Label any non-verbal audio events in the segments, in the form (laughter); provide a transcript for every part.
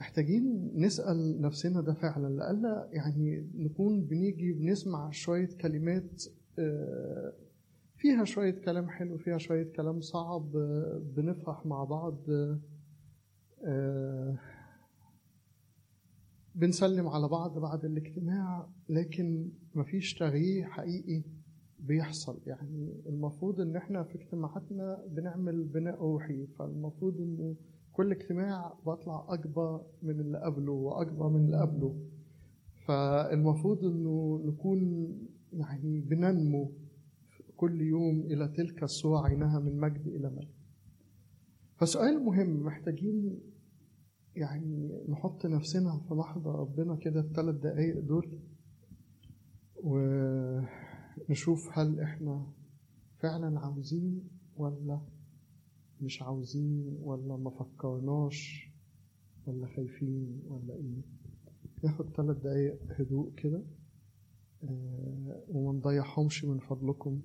محتاجين نسأل نفسنا ده فعلا لألا يعني نكون بنيجي بنسمع شوية كلمات آه، فيها شوية كلام حلو فيها شوية كلام صعب آه، بنفرح مع بعض آه، بنسلم على بعض بعد الاجتماع لكن مفيش تغيير حقيقي بيحصل. يعني المفروض إن إحنا في اجتماعاتنا بنعمل بناء روحي فالمفروض إنه كل اجتماع بطلع أكبر من اللي قبله وأكبر من اللي قبله. فالمفروض إنه نكون يعني بننمو كل يوم إلى تلك الصورة عينها من مجد إلى مجد. فسؤال مهم محتاجين يعني نحط نفسنا في لحظة ربنا كده الثلاث دقايق دول ونشوف هل إحنا فعلا عاوزين ولا مش عاوزين ولا ما فكرناش ولا خايفين ولا إيه ناخد ثلاث دقايق هدوء كده آه وما نضيعهمش من فضلكم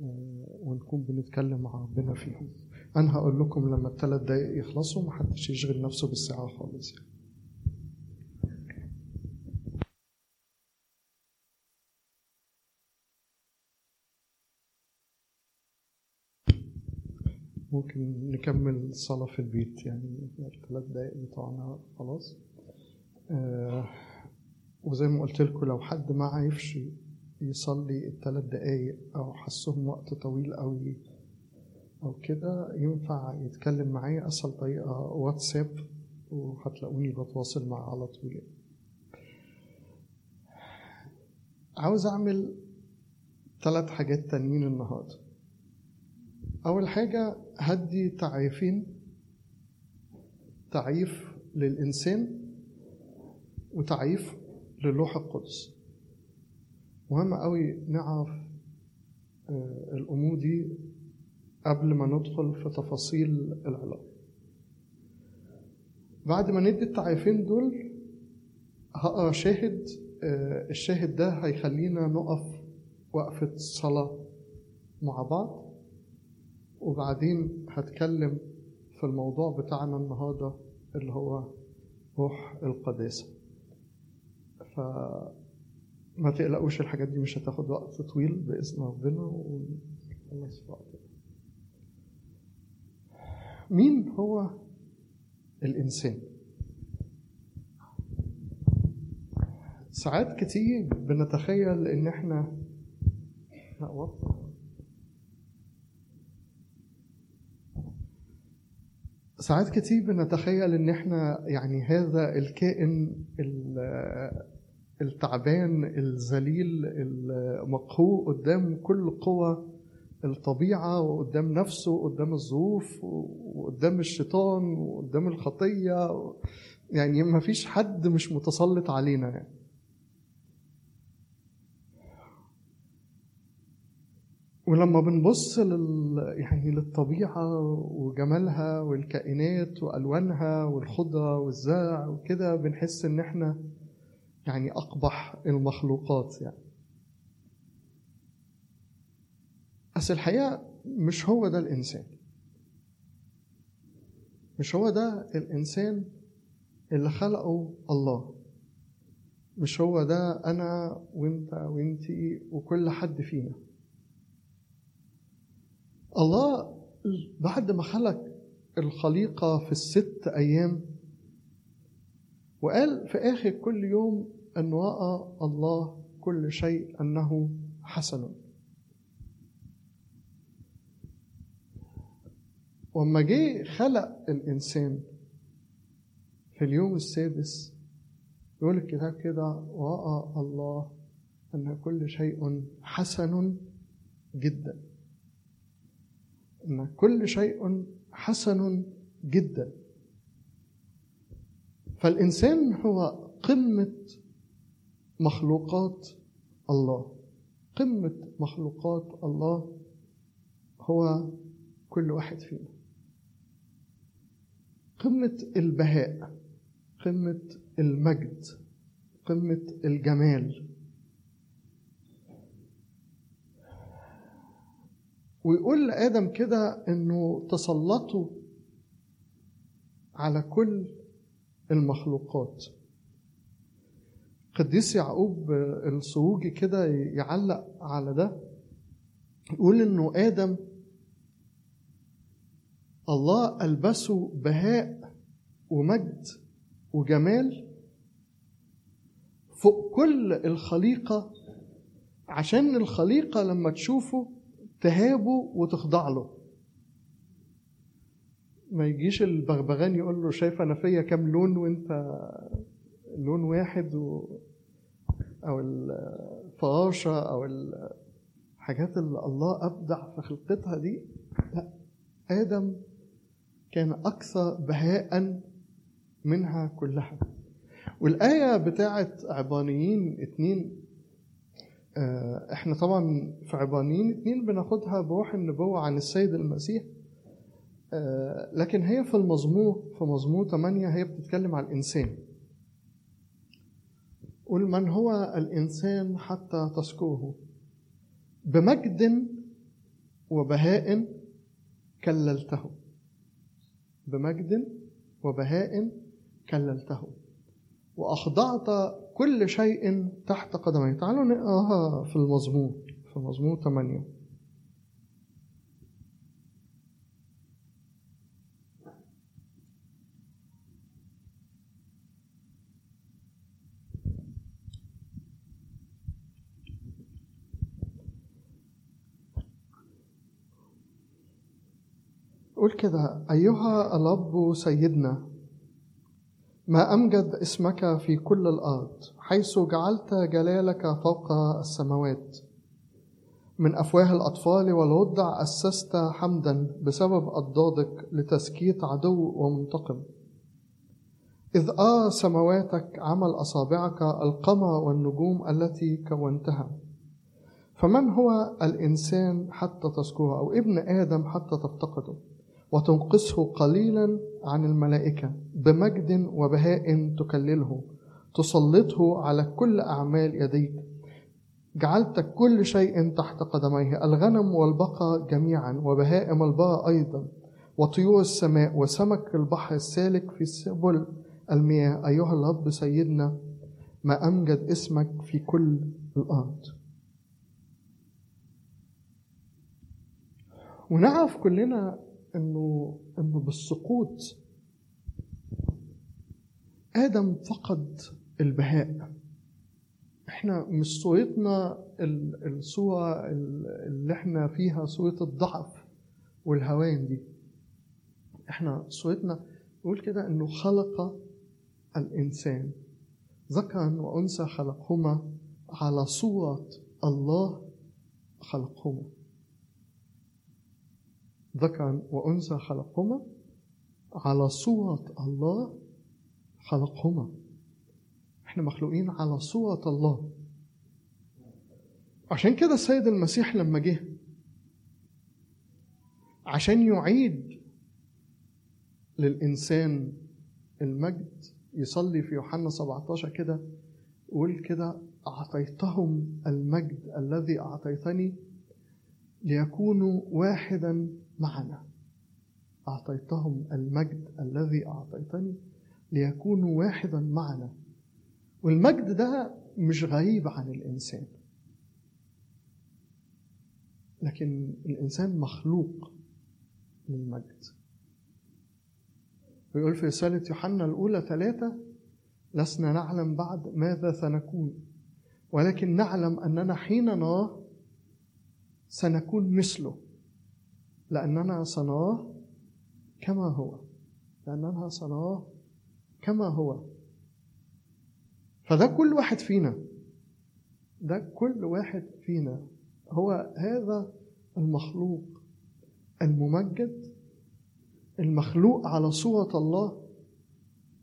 آه ونكون بنتكلم مع ربنا فيهم أنا هقول لكم لما الثلاث دقايق يخلصوا محدش يشغل نفسه بالساعة خالص يعني. ممكن نكمل صلاة في البيت يعني الثلاث دقايق بتوعنا خلاص. آه وزي ما قلت لكم لو حد ما عرفش يصلي الثلاث دقايق أو حسهم وقت طويل أوي أو كده ينفع يتكلم معايا. أسهل طريقة واتساب وهتلاقوني بتواصل معاه على طول. عاوز أعمل ثلاث حاجات تانيين النهارده. أول حاجة هدي تعريفين تعريف للإنسان وتعريف للروح القدس. مهم قوي نعرف الأمور دي قبل ما ندخل في تفاصيل العلاقة. بعد ما ندي التعريفين دول هقرأ شاهد الشاهد ده هيخلينا نقف وقفة صلاة مع بعض. وبعدين هتكلم في الموضوع بتاعنا النهاردة اللي هو روح القداسة. فما تقلقوش الحاجات دي مش هتاخد وقت طويل بإذن ربنا ونخلص بعض مين هو الإنسان؟ ساعات كتير بنتخيل إن إحنا لا وطن ساعات كتير بنتخيل إن إحنا يعني هذا الكائن التعبان الذليل المقهور قدام كل قوى الطبيعة وقدام نفسه وقدام الظروف وقدام الشيطان وقدام الخطية يعني ما فيش حد مش متسلط علينا يعني. ولما بنبص لل يعني للطبيعة وجمالها والكائنات وألوانها والخضرة والزرع وكده بنحس إن إحنا يعني أقبح المخلوقات يعني. بس الحقيقة مش هو ده الإنسان. مش هو ده الإنسان اللي خلقه الله. مش هو ده أنا وأنت وأنتي وكل حد فينا. الله بعد ما خلق الخليقة في الست أيام وقال في آخر كل يوم أن رأى الله كل شيء أنه حسن. وما جه خلق الإنسان في اليوم السادس يقول الكتاب كده رأى الله أن كل شيء حسن جداً. إن كل شيء حسن جدا. فالإنسان هو قمة مخلوقات الله. قمة مخلوقات الله هو كل واحد فينا. قمة البهاء قمة المجد قمة الجمال. ويقول لآدم كده إنه تسلطوا على كل المخلوقات. قديس يعقوب الصوجي كده يعلق على ده يقول إنه آدم الله ألبسه بهاء ومجد وجمال فوق كل الخليقة عشان الخليقة لما تشوفه تهابه وتخضع له. ما يجيش البغبغان يقول له شايف أنا فيا كام لون وأنت لون واحد و... أو الفراشة أو الحاجات اللي الله أبدع في خلقتها دي. لا آدم كان أكثر بهاء منها كلها. والآية بتاعت عبرانيين اتنين إحنا طبعا في عبرانيين اتنين بناخدها بروح النبوة عن السيد المسيح. لكن هي في المزمور في مزمور 8 هي بتتكلم عن الإنسان. قل من هو الإنسان حتى تذكره بمجد وبهاء كللته. بمجد وبهاء كللته. وأخضعت كل شيء تحت قدميه. تعالوا نقراها في المزمور في مزمور 8 قول كده أيها الأب سيدنا ما أمجد اسمك في كل الأرض حيث جعلت جلالك فوق السماوات. من أفواه الأطفال والرضع أسست حمدا بسبب أضدادك لتسكيت عدو ومنتقم. إذ أرى سمواتك عمل أصابعك القمر والنجوم التي كونتها. فمن هو الإنسان حتى تذكره أو ابن آدم حتى تفتقده؟ وتنقصه قليلا عن الملائكة بمجد وبهاء تكلله تسلطه على كل أعمال يديك. جعلت كل شيء تحت قدميه الغنم والبقر جميعا وبهائم البقر أيضا. وطيور السماء وسمك البحر السالك في سبل المياه. أيها الرب سيدنا ما أمجد اسمك في كل الأرض. ونعرف كلنا إنه إنه بالسقوط آدم فقد البهاء. إحنا مش صورتنا الصورة اللي إحنا فيها صورة الضعف والهوان دي. إحنا صورتنا نقول كده إنه خلق الإنسان. ذكرا وأنثى خلقهما على صورة الله خلقهما. ذكرا وأنثى خلقهما. على صورة الله خلقهما. إحنا مخلوقين على صورة الله. عشان كده السيد المسيح لما جه عشان يعيد للإنسان المجد يصلي في يوحنا 17 كده يقول كده أعطيتهم المجد الذي أعطيتني ليكونوا واحدا معنا. أعطيتهم المجد الذي أعطيتني ليكونوا واحدا معنا. والمجد ده مش غريب عن الإنسان. لكن الإنسان مخلوق للمجد. ويقول في رسالة يوحنا الأولى ثلاثة لسنا نعلم بعد ماذا سنكون. ولكن نعلم أننا حين نراه سنكون مثله. لأننا سنراه كما هو. لأننا سنراه كما هو. فده كل واحد فينا ده كل واحد فينا هو هذا المخلوق الممجد المخلوق على صورة الله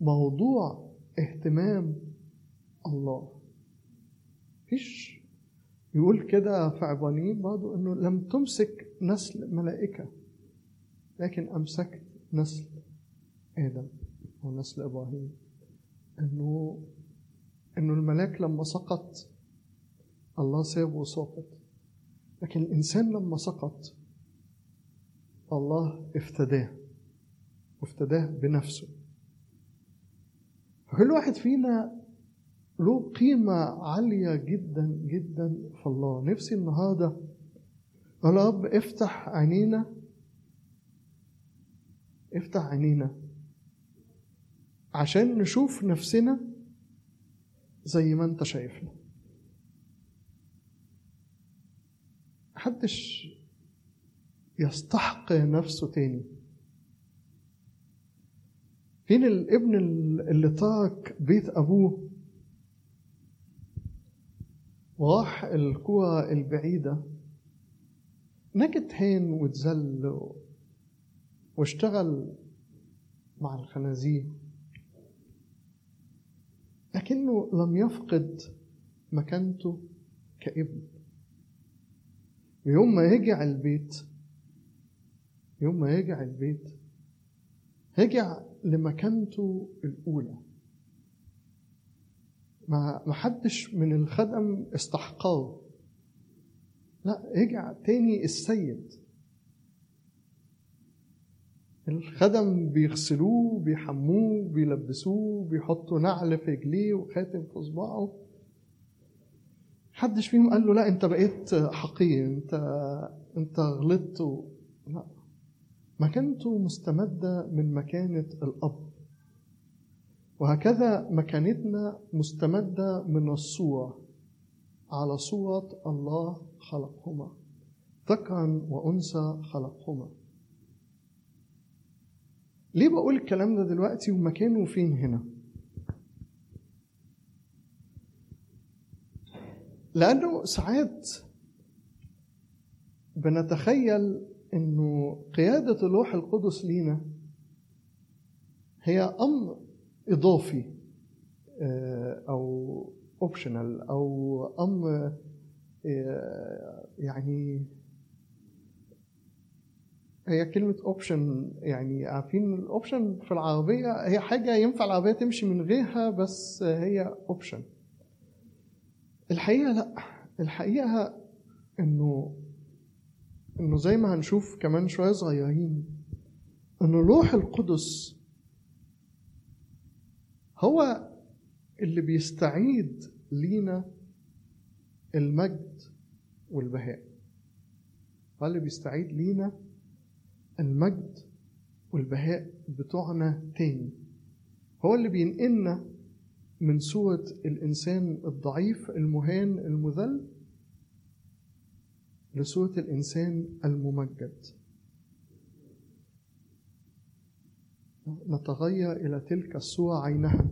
موضوع اهتمام الله. فيش يقول كده في عبرانيين برضه إنه لم تمسك نسل ملائكة لكن أمسكت نسل آدم أو نسل إبراهيم. إنه إنه الملاك لما سقط الله سابه ساقط لكن الإنسان لما سقط الله افتداه وافتداه بنفسه. كل واحد فينا له قيمة عالية جدا جدا في الله. نفسي النهاردة يا رب افتح عينينا افتح عينينا عشان نشوف نفسنا زي ما انت شايفنا. محدش يستحق نفسه تاني. فين الابن اللي ترك بيت أبوه؟ وراح القوى البعيدة. نجد هين واتذل واشتغل مع الخنازير. لكنه لم يفقد مكانته كابن. يوم ما رجع البيت يوم ما رجع البيت رجع لمكانته الأولى. ما حدش من الخدم استحقاه. لا رجع تاني السيد. الخدم بيغسلوه بيحموه بيلبسوه بيحطوا نعل في رجليه وخاتم في صباعه. محدش فيهم قال له لا انت بقيت حقير انت انت غلطت. لا. مكانته مستمدة من مكانة الأب. وهكذا مكانتنا مستمدة من الصورة على صورة الله خلقهما ذكرا وأنثى خلقهما. ليه بقول الكلام ده دلوقتي ومكانه فين هنا؟ لأنه ساعات بنتخيل إنه قيادة الروح القدس لينا هي أمر إضافي أو optional أو أمر يعني هي كلمة option يعني عارفين ال option في العربية؟ هي حاجة ينفع العربية تمشي من غيرها بس هي option الحقيقة لا. الحقيقة إنه إنه زي ما هنشوف كمان شوية صغيرين ان الروح القدس هو اللي بيستعيد لينا المجد والبهاء. هو اللي بيستعيد لينا المجد والبهاء بتوعنا تاني. هو اللي بينقلنا من صورة الإنسان الضعيف المهان المذل لصورة الإنسان الممجد. نتغير إلى تلك الصورة عينها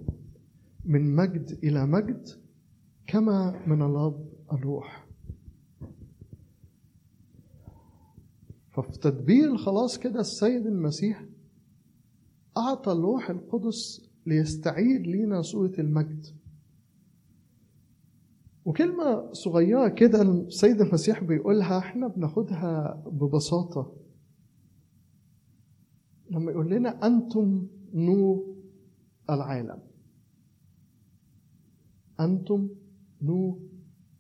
من مجد إلى مجد كما من الأب الروح. ففي تدبير الخلاص كده السيد المسيح أعطى الروح القدس ليستعيد لينا صورة المجد. وكلمة صغيرة كده السيد المسيح بيقولها إحنا بناخدها ببساطة. لما يقول لنا أنتم نور العالم. أنتم نور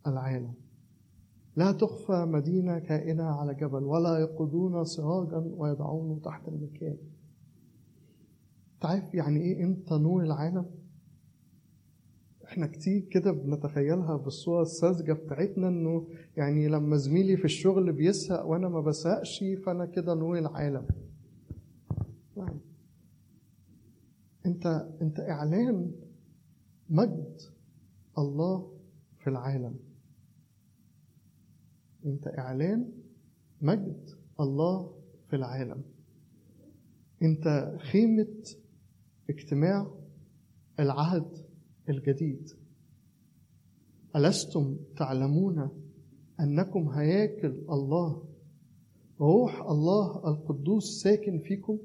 العالم. لا تخفى مدينة كائنة على جبل ولا يقودون سراجا ويضعونه تحت المكيال تعرف يعني إيه إنت نور العالم؟ إحنا كتير كده بنتخيلها بالصورة الساذجة بتاعتنا إنه يعني لما زميلي في الشغل بيسرق وأنا ما بسرقش فأنا كده نور العالم. يعني إنت إنت إعلان مجد الله في العالم. انت اعلان مجد الله في العالم. انت خيمة اجتماع العهد الجديد. ألستم تعلمون أنكم هياكل الله؟ روح الله القدوس ساكن فيكم.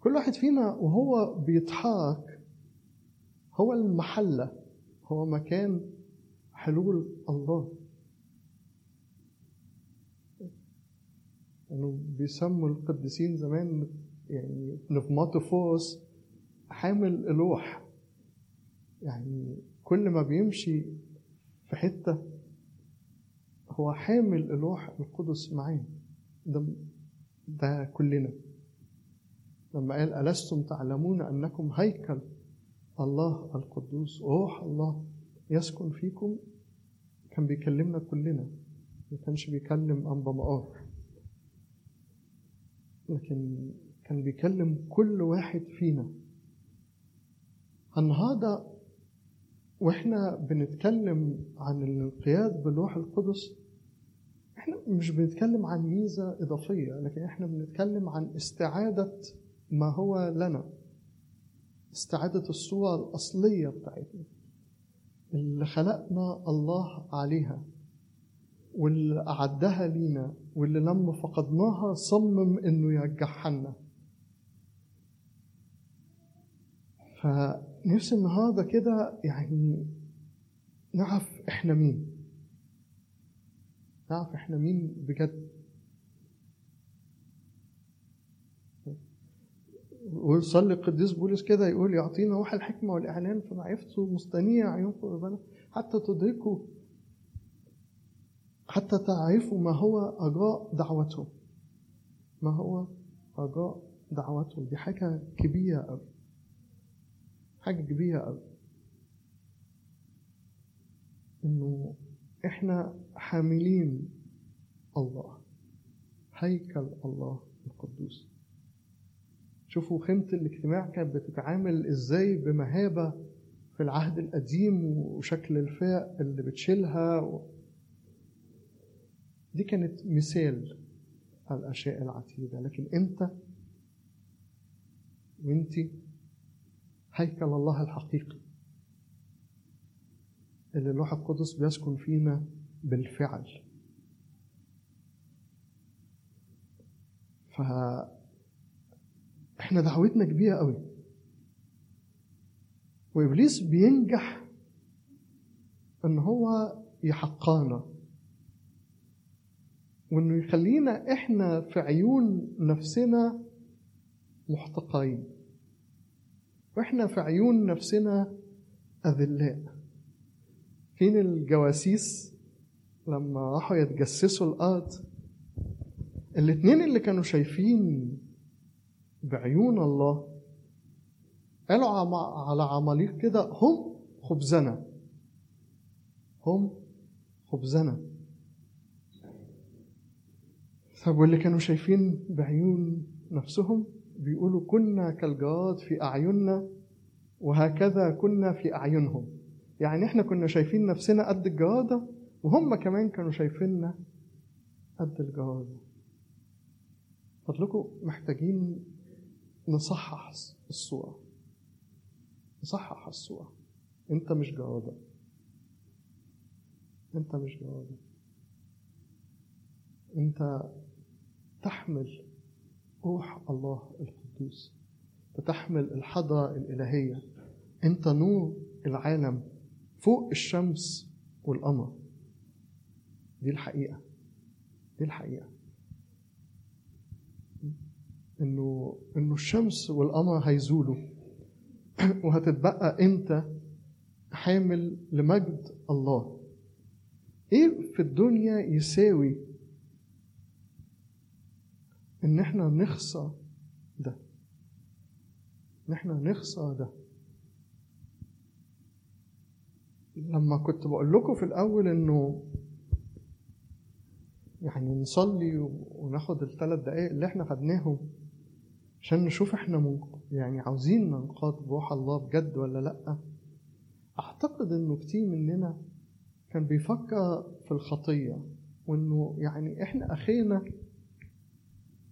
كل واحد فينا وهو بيتحرك هو المحلة هو مكان حلول الله. كانوا يعني بيسموا القديسين زمان يعني نفماتوفوس حامل الوح يعني كل ما بيمشي في حتة هو حامل الروح القدس معاه. ده ده كلنا. لما قال ألستم تعلمون أنكم هيكل الله القدوس؟ روح الله يسكن فيكم؟ كان بيكلمنا كلنا. ما كانش بيكلم أنبا مقار لكن كان بيكلم كل واحد فينا. النهارده وإحنا بنتكلم عن الانقياد بالروح القدس إحنا مش بنتكلم عن ميزة إضافية لكن إحنا بنتكلم عن استعادة ما هو لنا استعادة الصورة الأصلية بتاعتنا اللي خلقنا الله عليها. واللي أعدها لينا واللي لما فقدناها صمم إنه يرجعها لنا فنفسي النهارده كده يعني نعرف إحنا مين. نعرف إحنا مين بجد. ويصلي القديس بولس كده يقول يعطينا روح الحكمة والإعلان فمعرفته مستنيع عيونكم ربنا حتى تدركوا حتى تعرفوا ما هو رجاء دعوته. ما هو رجاء دعوته. دي حاجة كبيرة أوي. حاجة كبيرة أوي. إنه إحنا حاملين الله. هيكل الله القدوس. شوفوا خيمة الاجتماع كانت بتتعامل إزاي بمهابة في العهد القديم وشكل الفاء اللي بتشيلها. دي كانت مثال على الأشياء العتيدة. لكن أنت وأنت هيكل الله الحقيقي. اللي الروح القدس بيسكن فينا بالفعل. ف إحنا دعوتنا كبيرة قوي. وإبليس بينجح إن هو يحقانا وإنه يخلينا إحنا في عيون نفسنا محتقرين. وإحنا في عيون نفسنا أذلاء. فين الجواسيس لما راحوا يتجسسوا الأرض؟ الاتنين اللي كانوا شايفين بعيون الله قالوا على عماليق كده هم خبزنا. هم خبزنا. طب واللي كانوا شايفين بعيون نفسهم بيقولوا كنا كالجراد في أعيننا وهكذا كنا في أعينهم. يعني إحنا كنا شايفين نفسنا قد الجرادة وهم كمان كانوا شايفيننا قد الجرادة فضلكم محتاجين نصحح الصورة. نصحح الصورة. أنت مش جرادة أنت مش جرادة أنت تحمل روح الله القدوس تحمل الحضرة الإلهية. أنت نور العالم فوق الشمس والقمر. دي الحقيقة دي الحقيقة. إنه إنه الشمس والقمر هيزولوا. (clears throat) وهتتبقى انت حامل لمجد الله. إيه في الدنيا يساوي إن إحنا نخسر ده. إن إحنا نخسر ده. لما كنت بقول لكم في الأول إنه يعني نصلي وناخد الثلاث دقايق اللي إحنا خدناهم عشان نشوف إحنا يعني عاوزين ننقاد بروح الله بجد ولا لأ. أعتقد إنه كتير مننا كان بيفكر في الخطية وإنه يعني إحنا أخينا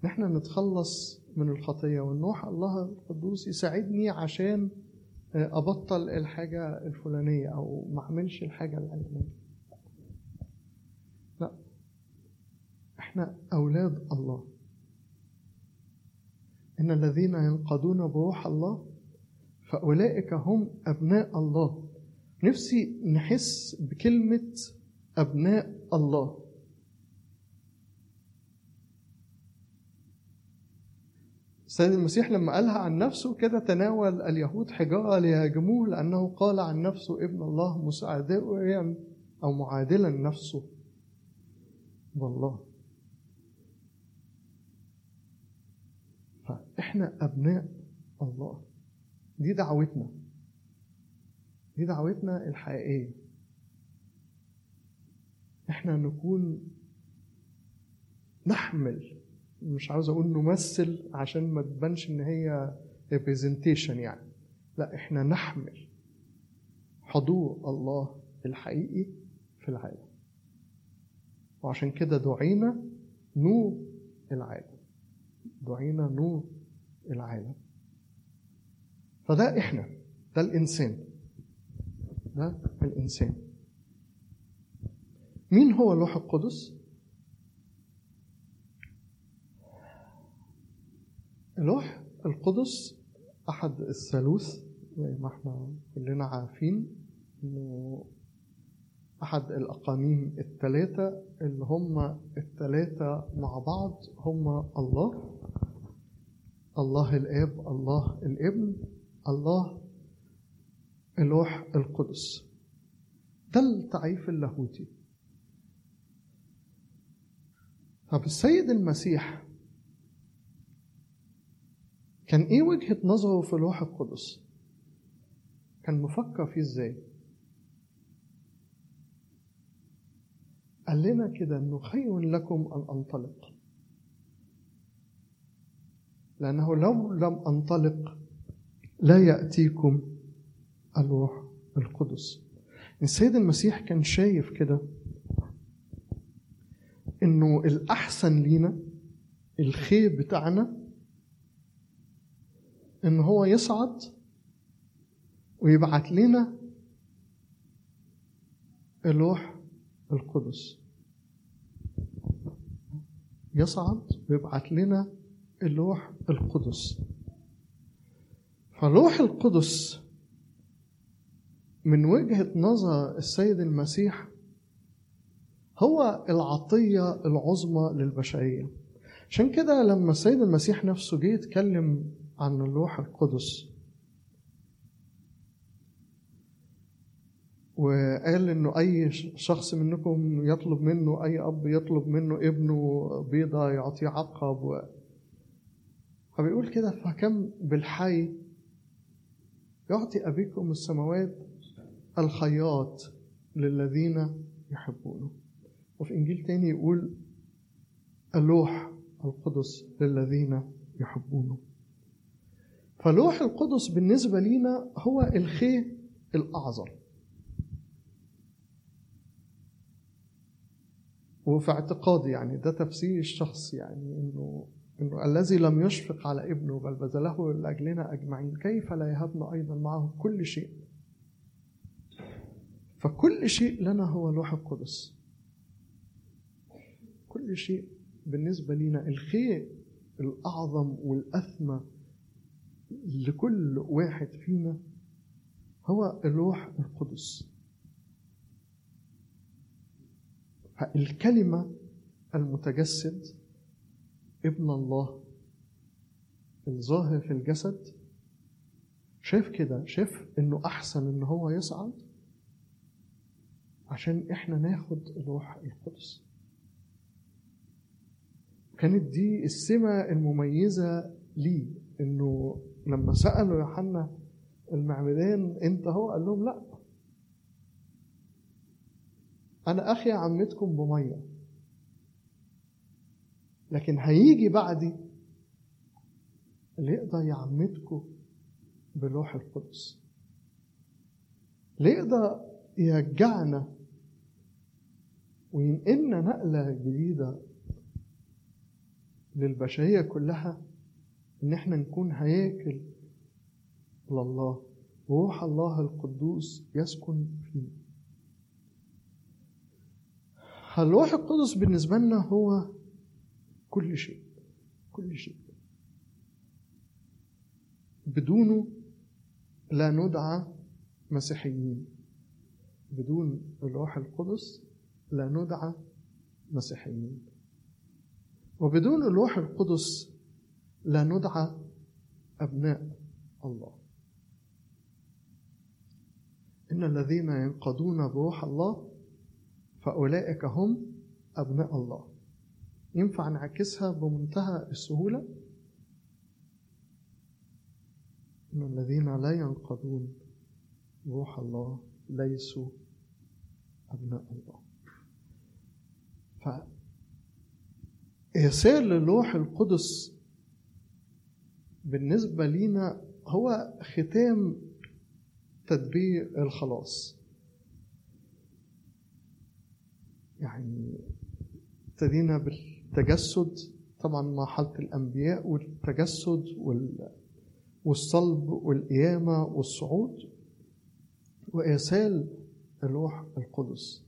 ان إحنا نتخلص من الخطية. وان روح الله القدوس يساعدني عشان أبطل الحاجة الفلانية أو ما أعملش الحاجة العلانيه لا إحنا أولاد الله. إن الذين ينقضون بروح الله فأولئك هم أبناء الله. نفسي نحس بكلمة أبناء الله. السيد المسيح لما قالها عن نفسه كده تناول اليهود حجارة ليهاجموه لأنه قال عن نفسه ابن الله مساعديا أو معادلا نفسه بالله. فإحنا أبناء الله. دي دعوتنا. دي دعوتنا الحقيقية. إحنا نكون نحمل مش عاوز أقول نمثل عشان ما تبانش إن هي representation يعني. لا إحنا نحمل حضور الله الحقيقي في العالم. وعشان كده دعينا نور العالم. دعينا نور العالم. فده إحنا ده الإنسان. ده الإنسان. مين هو اللوح القدس؟ اللوح القدس أحد الثالوث زي ما إحنا كلنا عارفين إنه أحد الأقانيم الثلاثة اللي هم الثلاثة مع بعض هم الله الله الآب الله الابن الله اللوح القدس. ده التعريف اللاهوتي. طب السيد المسيح كان إيه وجهة نظره في اللوح القدس؟ كان مفكر فيه إزاي؟ قال لنا كده إنه خير لكم أن أنطلق. لأنه لو لم أنطلق لا يأتيكم الروح القدس. السيد المسيح كان شايف كده إنه الأحسن لينا الخير بتاعنا إن هو يصعد ويبعت لنا اللوح القدس. يصعد ويبعت لنا اللوح القدس. فلوح القدس من وجهة نظر السيد المسيح هو العطية العظمى للبشرية. عشان كده لما السيد المسيح نفسه جه يتكلم عن اللوح القدس. وقال إنه أي شخص منكم يطلب منه أي أب يطلب منه ابنه بيضة يعطيه عقب و... فبيقول كده فكم بالحي يعطي أبيكم السماوات الخياط للذين يحبونه. وفي إنجيل تاني يقول اللوح القدس للذين يحبونه. فلوح القدس بالنسبة لينا هو الخير الأعظم. وفي اعتقادي يعني ده تفسيري الشخصي يعني انه إنه الذي لم يشفق على ابنه بل بذله لأجلنا أجمعين كيف لا يهبنا أيضا معه كل شيء؟ فكل شيء لنا هو لوح القدس. كل شيء بالنسبة لنا الخير الأعظم والأثمى لكل واحد فينا هو اللوح القدس. فالكلمة المتجسد ابن الله الظاهر في الجسد شاف كده؟ شاف إنه أحسن إن هو يصعد؟ عشان إحنا ناخد الروح القدس. كانت دي السمة المميزة ليه إنه لما سألوا يوحنا المعمدان انت هو؟ قال لهم لا. أنا أخي عمتكم بمية. لكن هيجي بعدي اللي يقدر يعمدكم بلوح القدس. اللي يقدر يرجعنا وينقلنا نقلة جديدة للبشرية كلها إن إحنا نكون هياكل لله وروح الله القدوس يسكن فينا الروح القدس بالنسبة لنا هو كل شيء كل شيء. بدونه لا ندعى مسيحيين. بدون الروح القدس لا ندعى مسيحيين. وبدون الروح القدس لا ندعى أبناء الله. إن الذين ينقضون بروح الله فأولئك هم أبناء الله. ينفع نعكسها بمنتهى السهولة؟ إن الذين لا ينقضون روح الله ليسوا أبناء الله. فإرسال اللوح القدس بالنسبة لينا هو ختام تدبير الخلاص. يعني ابتدينا بالتجسد طبعا مرحلة الأنبياء والتجسد والصلب والقيامة والصعود وإرسال اللوح القدس.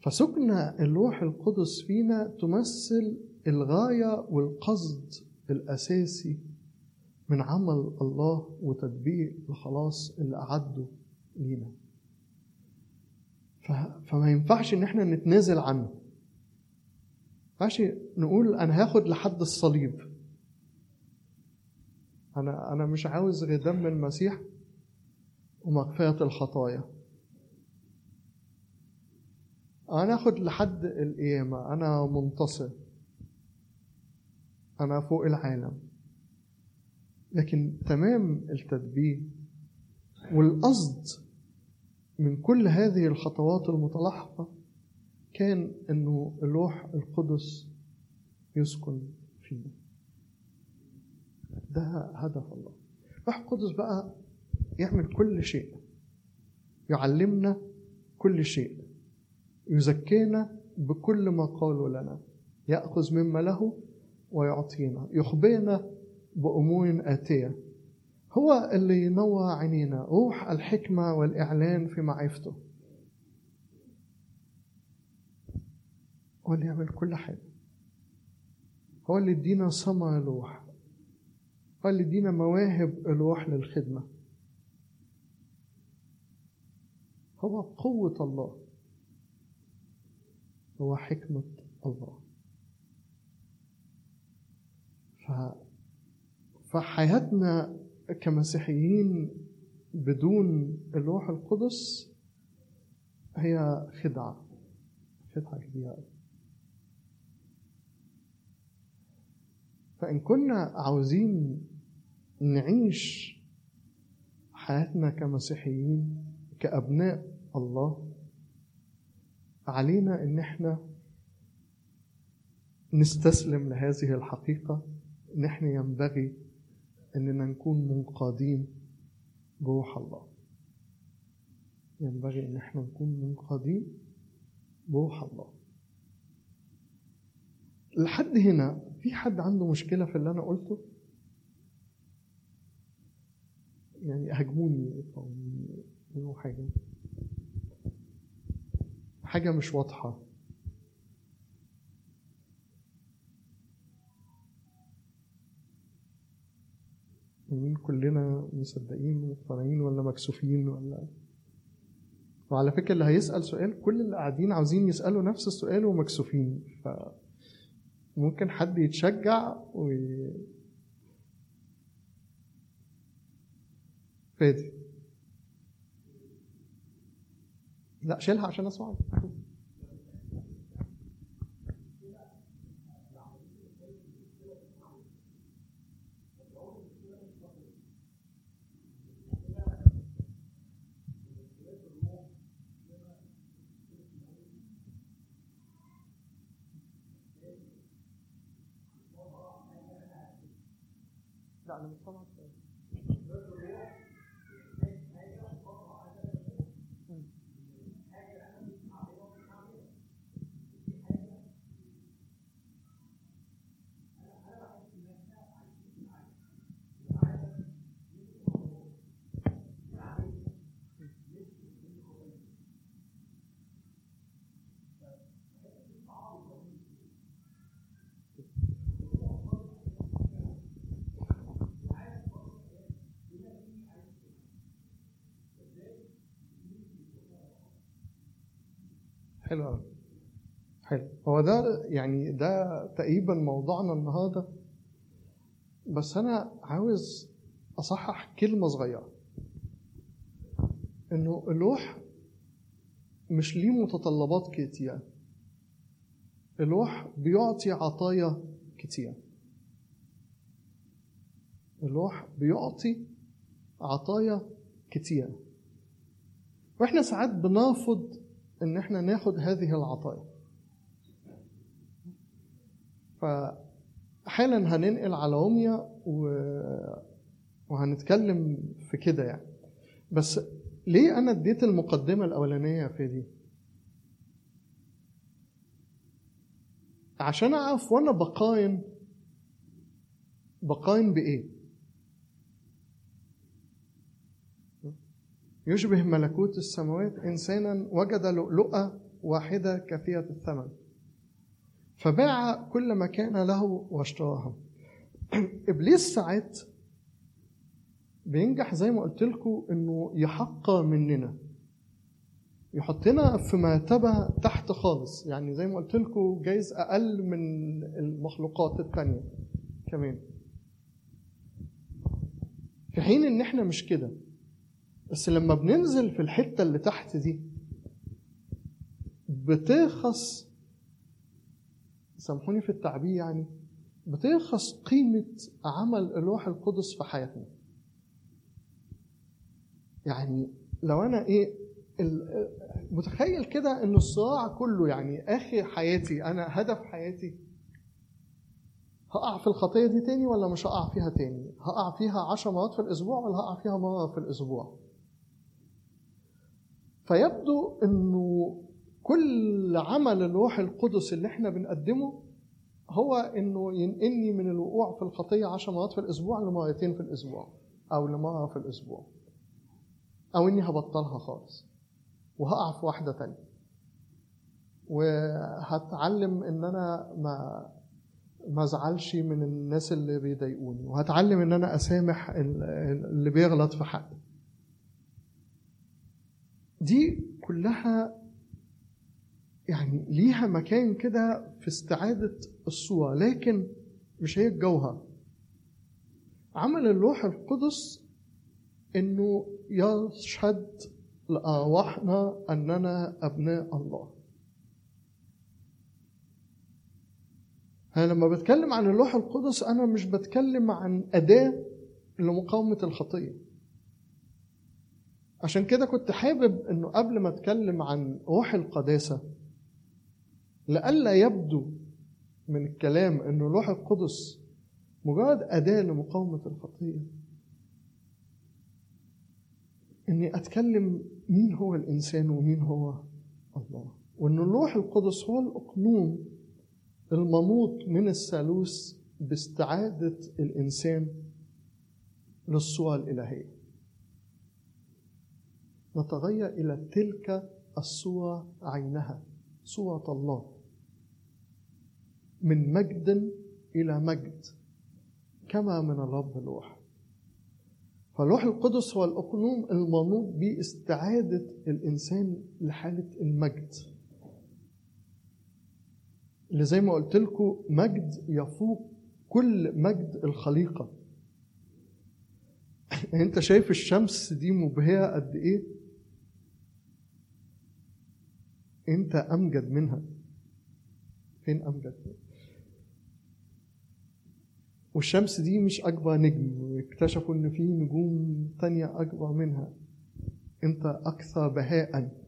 فسكن اللوح القدس فينا تمثل الغاية والقصد الأساسي من عمل الله وتدبير الخلاص اللي أعده لينا. فما ينفعش إن إحنا نتنازل عنه. ما ينفعش نقول أنا هاخد لحد الصليب. أنا أنا مش عاوز غير دم المسيح ومغفرة الخطايا. أنا أخد لحد القيامة. أنا منتصر. أنا فوق العالم. لكن تمام التدبير والقصد من كل هذه الخطوات المتلاحقة كان إنه اللوح القدس يسكن فينا ده هدف الله. روح القدس بقى يعمل كل شيء. يعلمنا كل شيء. يزكينا بكل ما قالوا لنا. يأخذ مما له ويعطينا. يخبرنا بأمور آتية. هو اللي ينوع عينينا روح الحكمة والإعلان في معرفته. هو اللي يعمل كل حاجة. هو اللي يدينا ثمر الروح هو اللي يدينا مواهب الروح للخدمة. هو قوة الله. هو حكمة الله. فحياتنا كمسيحيين بدون الروح القدس هي خدعة خدعة كبيرة. فإن كنا عاوزين نعيش حياتنا كمسيحيين كأبناء الله علينا إن إحنا نستسلم لهذه الحقيقة إن إحنا ينبغي إننا نكون منقادين بروح الله. ينبغي إن إحنا نكون منقادين بروح الله. لحد هنا في حد عنده مشكلة في اللي أنا قلته؟ يعني هاجموني أو حاجة حاجة مش واضحة. كلنا مصدقين ومقتنعين ولا مكسوفين ولا؟ وعلى فكرة اللي هيسأل سؤال كل اللي قاعدين عاوزين يسألوا نفس السؤال ومكسوفين. فممكن حد يتشجع و فادي. لا شيلها عشان أسمعك. لا أنا مش حلو قوي حلو. هو ده يعني ده تقريبا موضوعنا النهارده. بس أنا عاوز أصحح كلمة صغيرة. إنه اللوح مش ليه متطلبات كتير. اللوح بيعطي عطايا كتير. اللوح بيعطي عطايا كتيرة وإحنا ساعات بنرفض إن إحنا ناخد هذه العطايا. فحالا هننقل على و... وهنتكلم في كده يعني. بس ليه أنا اديت المقدمة الأولانية في دي عشان أعرف وأنا بقاين بقاين بإيه؟ يشبه ملكوت السماوات إنسانا وجد لؤلؤة واحدة كثيره الثمن. فباع كل ما كان له واشتراها. (clears throat) إبليس ساعات بينجح زي ما قلت لكم إنه يحقر مننا. يحطنا في مرتبة تحت خالص. يعني زي ما قلت لكم جايز أقل من المخلوقات التانية كمان. في حين إن إحنا مش كده بس لما بننزل في الحتة اللي تحت دي بترخص سامحوني في التعبير يعني بترخص قيمة عمل الروح القدس في حياتنا. يعني لو أنا إيه متخيل كده ان الصراع كله يعني آخر حياتي أنا هدف حياتي هقع في الخطية دي تاني ولا مش هقع فيها تاني؟ هقع فيها عشر مرات في الأسبوع ولا هقع فيها مرة في الأسبوع؟ فيبدو إنه كل عمل الروح القدس اللي إحنا بنقدمه هو إنه ينقلني من الوقوع في الخطية عشر مرات في الأسبوع لمرتين في الأسبوع أو لمرة في الأسبوع أو إني هبطلها خالص وهقع في واحدة تانية وهتعلم إن أنا ما ما أزعلش من الناس اللي بيضايقوني وهتعلم إن أنا أسامح اللي بيغلط في حقي دي كلها يعني ليها مكان كده في استعادة الصورة لكن مش هي الجوهر. عمل اللوح القدس إنه يشهد لأرواحنا أننا أبناء الله. أنا لما بتكلم عن اللوح القدس أنا مش بتكلم عن أداة لمقاومة الخطية. عشان كده كنت حابب أنه قبل ما أتكلم عن روح القداسة لئلا يبدو من الكلام أنه اللوح القدس مجرد أداة لمقاومة الخطية. إني أتكلم مين هو الإنسان ومين هو الله. وإن الروح القدس هو الأقنوم المنوط من الثالوث باستعادة الإنسان للصورة الإلهية. نتغير إلى تلك الصورة عينها صورة الله. من مجد إلى مجد كما من الرب الروح فالروح القدس هو الأقنوم المنوط باستعادة الإنسان لحالة المجد. اللي زي ما قلت لكم مجد يفوق كل مجد الخليقة. (laughs) يعني انت شايف الشمس دي مبهرة قد إيه؟ انت امجد منها. فين امجد؟ والشمس دي مش أكبر نجم واكتشفوا إن في نجوم تانية أكبر منها. أنت أكثر بهاء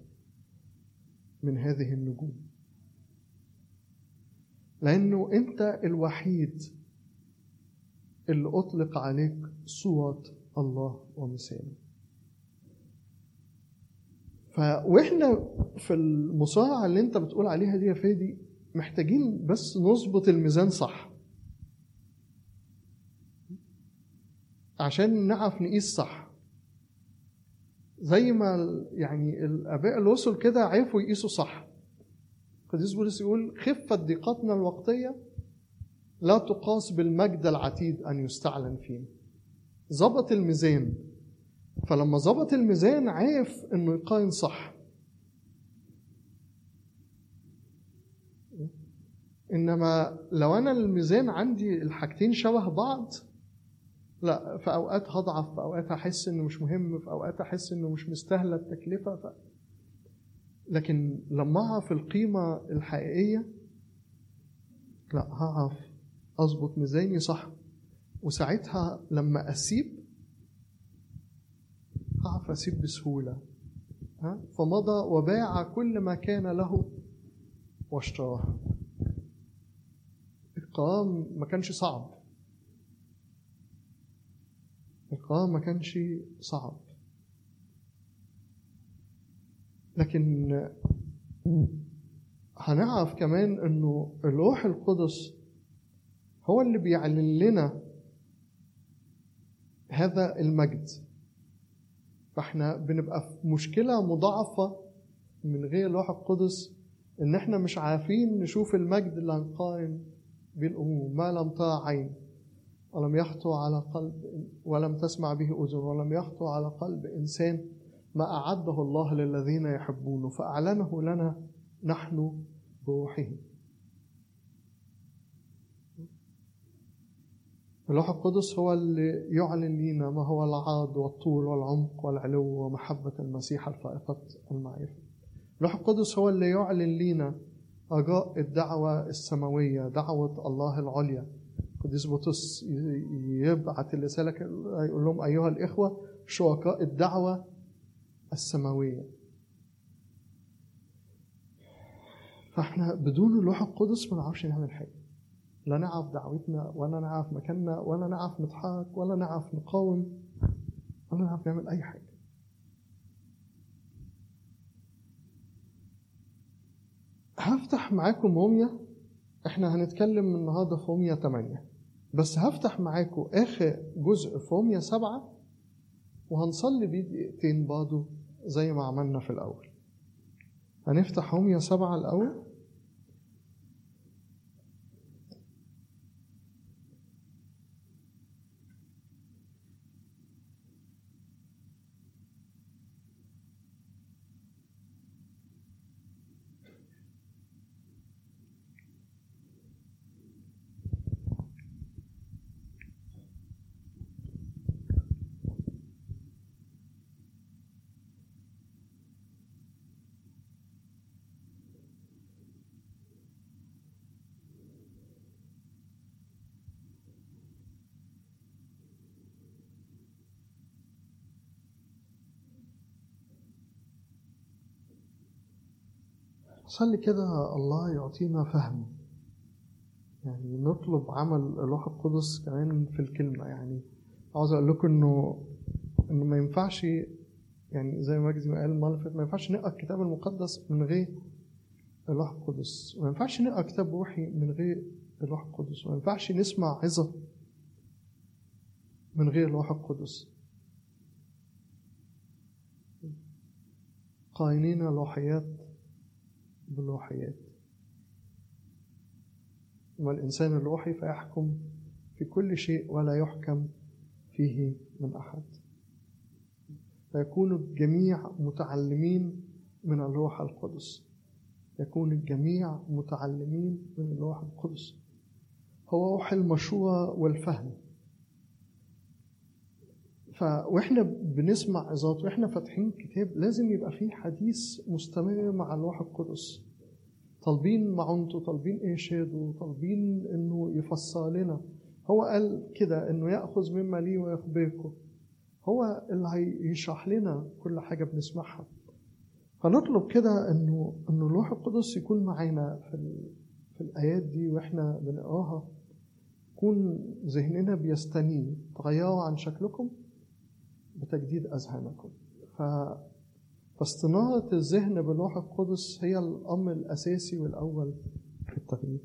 من هذه النجوم. لأنه أنت الوحيد اللي أطلق عليك صورة الله ومثاله. فواحنا في المصارعة اللي انت بتقول عليها دي يا فادي محتاجين بس نظبط الميزان صح. عشان نعرف نقيس صح. زي ما يعني الاباء الرسل كده عرفوا يقيسوا صح. القديس بولس يقول خفة ضيقتنا الوقتية لا تقاس بالمجد العتيد أن يستعلن فيه ظبط الميزان. فلما ظبط الميزان عرف إنه يقارن صح. إنما لو أنا الميزان عندي الحاجتين شبه بعض لا في أوقات هضعف في أوقات هحس إنه مش مهم في أوقات احس إنه مش مستاهلة التكلفة. ف... لكن لما أعرف القيمة الحقيقية لا هعرف أظبط ميزاني صح. وساعتها لما أسيب أعرف أسيب بسهولة ها؟ فمضى وباع كل ما كان له واشتراه. القرار ما كانش صعب. القرار ما كانش صعب. لكن هنعرف كمان إنه الروح القدس هو اللي بيعلن لنا هذا المجد. فاحنا بنبقى في مشكلة مضاعفة من غير الروح القدس إن إحنا مش عارفين نشوف المجد اللي هنقارن بيه الأمور. ما لم ترى عين ولم يخطر على قلب ولم تسمع به أذن ولم يخطر على قلب إنسان ما أعده الله للذين يحبونه فأعلنه لنا نحن بروحه. الروح القدس هو اللي يعلن لنا ما هو العرض والطول والعمق والعلو ومحبة المسيح الفائقة المعرفة الروح القدس هو اللي يعلن لنا رجاء الدعوة السماوية دعوة الله العليا. قديس بطرس يبعت الرسالة يقول لهم أيها الإخوة شركاء الدعوة السماوية. فإحنا بدون الروح القدس ما نعرفش نعمل حاجة. لا نعرف دعوتنا ولا نعرف مكاننا ولا نعرف نتحرك ولا نعرف نقاوم ولا نعرف نعمل أي حاجة. هفتح معاكم روميا إحنا هنتكلم النهارده في روميا 8 بس هفتح معاكم آخر جزء في روميا 7 وهنصلي بيه دقيقتين برضه زي ما عملنا في الأول. هنفتح روميا 7 الأول. صلي كده الله يعطينا فهم. يعني نطلب عمل الروح القدس كمان في الكلمة. يعني عاوز أقول لكم إنه إنه ما ينفعش يعني زي ما مجدي قال المرة ما ينفعش نقرأ الكتاب المقدس من غير الروح القدس. ما ينفعش نقرأ كتاب روحي من غير الروح القدس. ما ينفعش نسمع عظة من غير الروح القدس. قاينين الروحيات بالروحيات والإنسان الروحي فيحكم في كل شيء ولا يحكم فيه من أحد. فيكون الجميع متعلمين من الروح القدس. يكون الجميع متعلمين من الروح القدس. هو روح المشورة والفهم. ف وإحنا بنسمع عظات وإحنا فاتحين كتاب لازم يبقى فيه حديث مستمر مع الروح القدس. طالبين معونته طالبين ارشاده طالبين إنه يفسر لنا هو قال كده إنه يأخذ مما لي ويخبركم هو اللي هيشرح لنا كل حاجة بنسمعها فنطلب كده إنه إنه الروح القدس يكون معانا في. في الآيات دي وإحنا بنقراها يكون ذهننا بيستنير تغيروا عن شكلكم بتجديد أذهانكم. فاستنارة الذهن بالروح القدس هي الأمر الأساسي والأول في التغيير.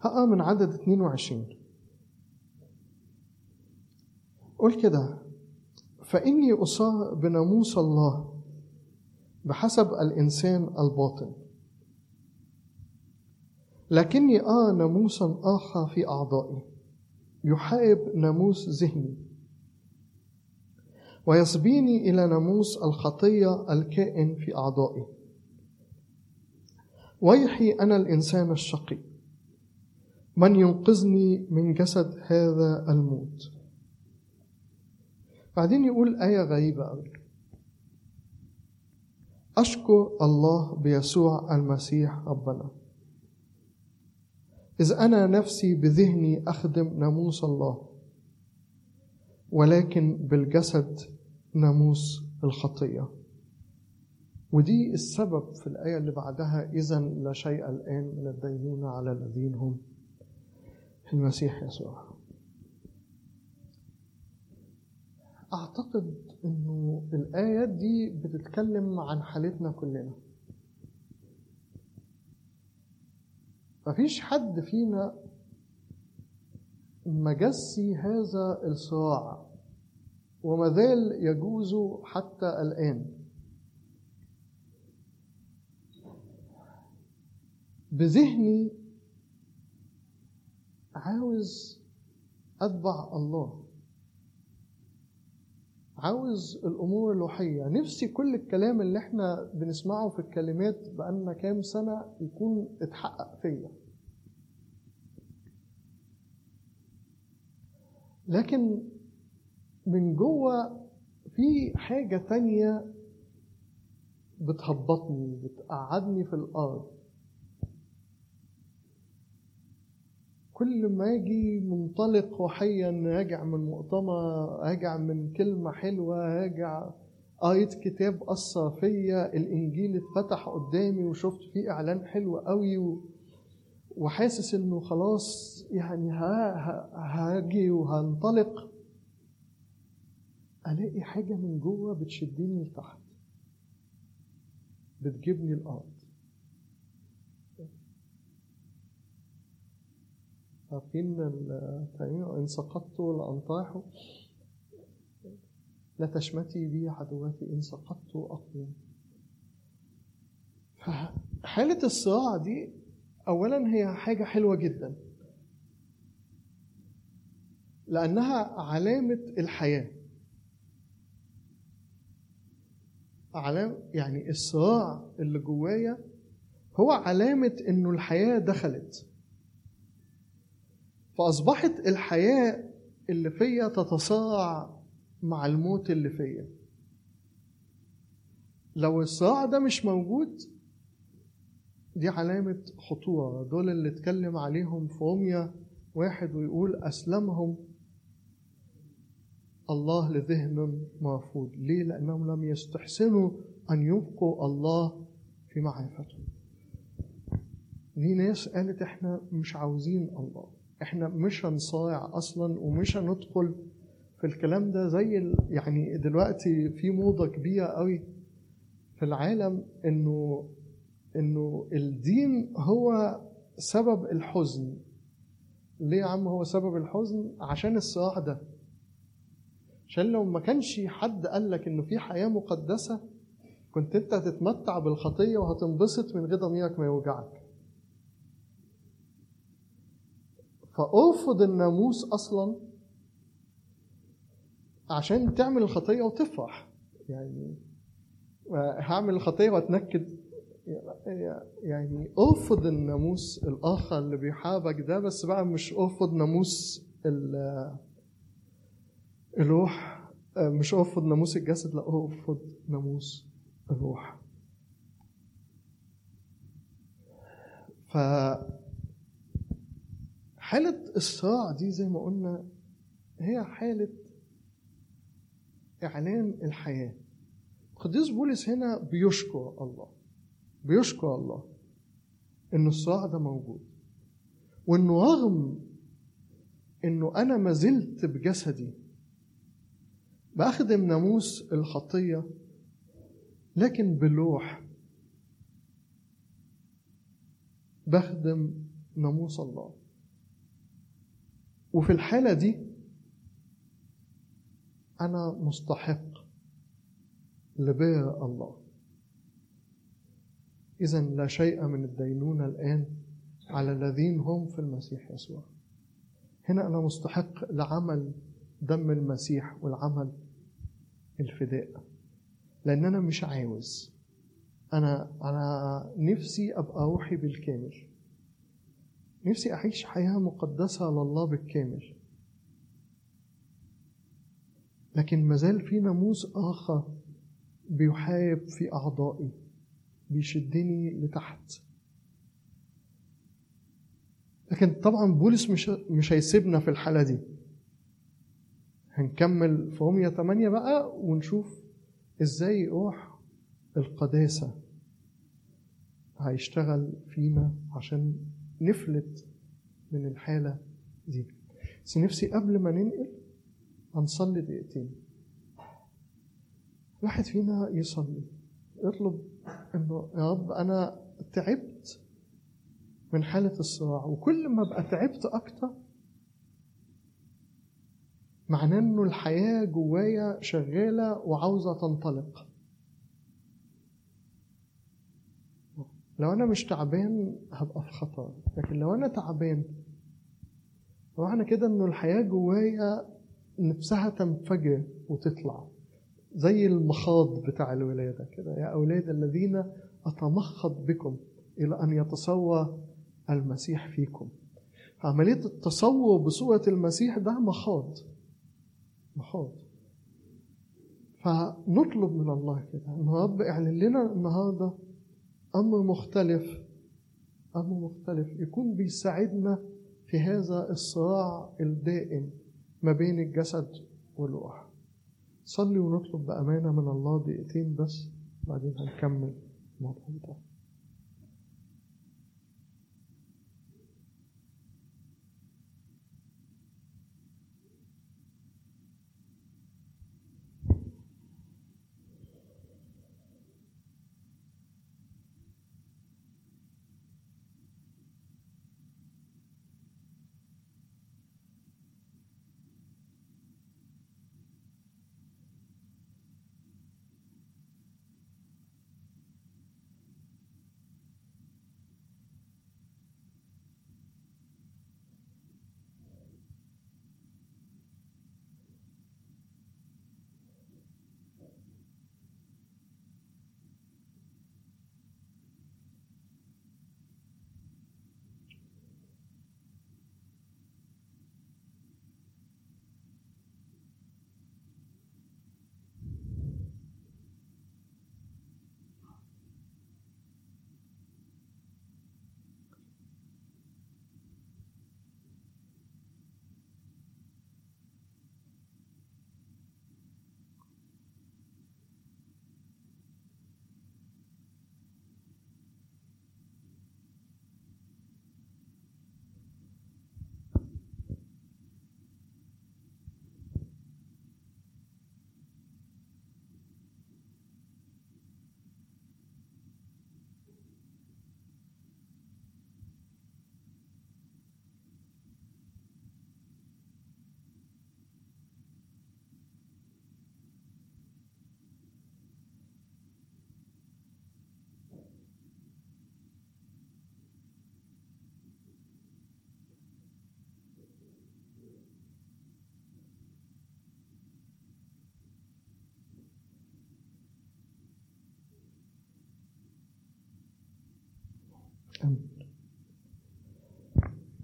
هقرأ من عدد 22 قول كده فإني أصار بناموس الله بحسب الإنسان الباطن. لكني أرى ناموسا آخر في أعضائي يحارب ناموس ذهني. ويسبيني إلى ناموس الخطية الكائن في أعضائي. ويحي أنا الإنسان الشقي. من ينقذني من جسد هذا الموت؟ بعدين يقول آية غريبة أوي. أشكر الله بيسوع المسيح ربنا. إذ أنا نفسي بذهني أخدم ناموس الله ولكن بالجسد ناموس الخطية. ودي السبب في الآية اللي بعدها إذا لا شيء الآن من الدينونة على الذين هم في المسيح يسوع. أعتقد إنه الآيات دي بتتكلم عن حالتنا كلنا. مفيش حد فينا مجسي هذا الصراع. وما زال يجوز حتى الآن. بذهني عاوز أتبع الله. عاوز الأمور الروحية. نفسي كل الكلام اللي إحنا بنسمعه في الكلمات بقالنا كام سنة يكون اتحقق فيا. لكن من جوه في حاجة تانية بتهبطني بتقعدني في الأرض كل ما أجي منطلق روحيا راجع من مؤتمر راجع من كلمة حلوة راجع قريت كتاب أثر فيا الإنجيل اتفتح قدامي وشفت فيه إعلان حلو قوي. وحاسس إنه خلاص يعني هاجي وهنطلق ألاقي حاجة من جوه بتشدني لتحت. بتجيبني الأرض. عارفين إن سقطت لأنطاح لا تشمتي بي عدواتي إن سقطت أقوم. فحالة الصراع دي أولا هي حاجة حلوة جدا. لأنها علامة الحياة. علامة يعني الصراع اللي جوايا هو علامة إنه الحياة دخلت. فأصبحت الحياة اللي فيا تتصارع مع الموت اللي فيا. لو الصراع ده مش موجود دي علامة خطورة. دول اللي اتكلم عليهم في روميا واحد ويقول أسلمهم الله لذهن مرفوض ليه؟ لأنهم لم يستحسنوا أن يبقوا الله في معرفته. دي ناس قالت إحنا مش عاوزين الله. إحنا مش هنصارع أصلا ومش هندخل في الكلام ده زي يعني دلوقتي في موضة كبيرة قوي في العالم إنه إنه الدين هو سبب الحزن. ليه يا عم هو سبب الحزن؟ عشان الصراع ده. عشان لو ما كانش حد قال لك إنه في حياة مقدسة كنت أنت هتتمتع بالخطية وهتنبسط من غير ضميرك ما يوجعك. فأرفض الناموس أصلا عشان تعمل الخطية وتفرح. يعني هعمل الخطية وأتنكد. يعني أرفض الناموس الآخر اللي بيحاربك ده بس بقى مش أرفض ناموس الروح مش ارفض ناموس الجسد لا ارفض ناموس الروح. ف حالة الصراع دي زي ما قلنا هي حالة إعلان الحياة. القديس بولس هنا بيشكر الله بيشكر الله إن الصراع ده موجود. وإنه رغم إنه أنا ما زلت بجسدي بأخدم ناموس الخطية لكن بالروح بخدم ناموس الله. وفي الحالة دي أنا مستحق لبر الله. إذا لا شيء من الدينونة الآن على الذين هم في المسيح يسوع. هنا أنا مستحق لعمل دم المسيح والعمل الفداء. لأن أنا مش عاوز. أنا أنا نفسي أبقى روحي بالكامل. نفسي أعيش حياة مقدسة لله بالكامل. لكن مازال في ناموس آخر بيحارب في أعضائي بيشدني لتحت. لكن طبعا بولس مش مش هيسيبنا في الحالة دي. هنكمل في رومية 8 بقى ونشوف إزاي روح القداسة هيشتغل فينا عشان نفلت من الحالة دي. بس نفسي قبل ما ننقل هنصلي دقيقتين. واحد فينا يصلي. يطلب إنه يا رب أنا تعبت من حالة الصراع وكل ما ابقى تعبت أكتر معناه إنه الحياة جوايا شغالة وعاوزة تنطلق. لو أنا مش تعبان هبقى في خطر لكن لو أنا تعبان معنى كده إنه الحياة جوايا نفسها تنفجر وتطلع زي المخاض بتاع الولادة كده. يا أولاد الذين أتمخض بكم إلى أن يتصور المسيح فيكم. عملية التصور بصورة المسيح ده مخاض. مخاض فنطلب من الله كده إن رب اعلن لنا النهارده أمر مختلف أمر مختلف يكون بيساعدنا في هذا الصراع الدائم ما بين الجسد والروح. صلي ونطلب بأمانة من الله دقيقتين بس بعدين هنكمل الموضوع ده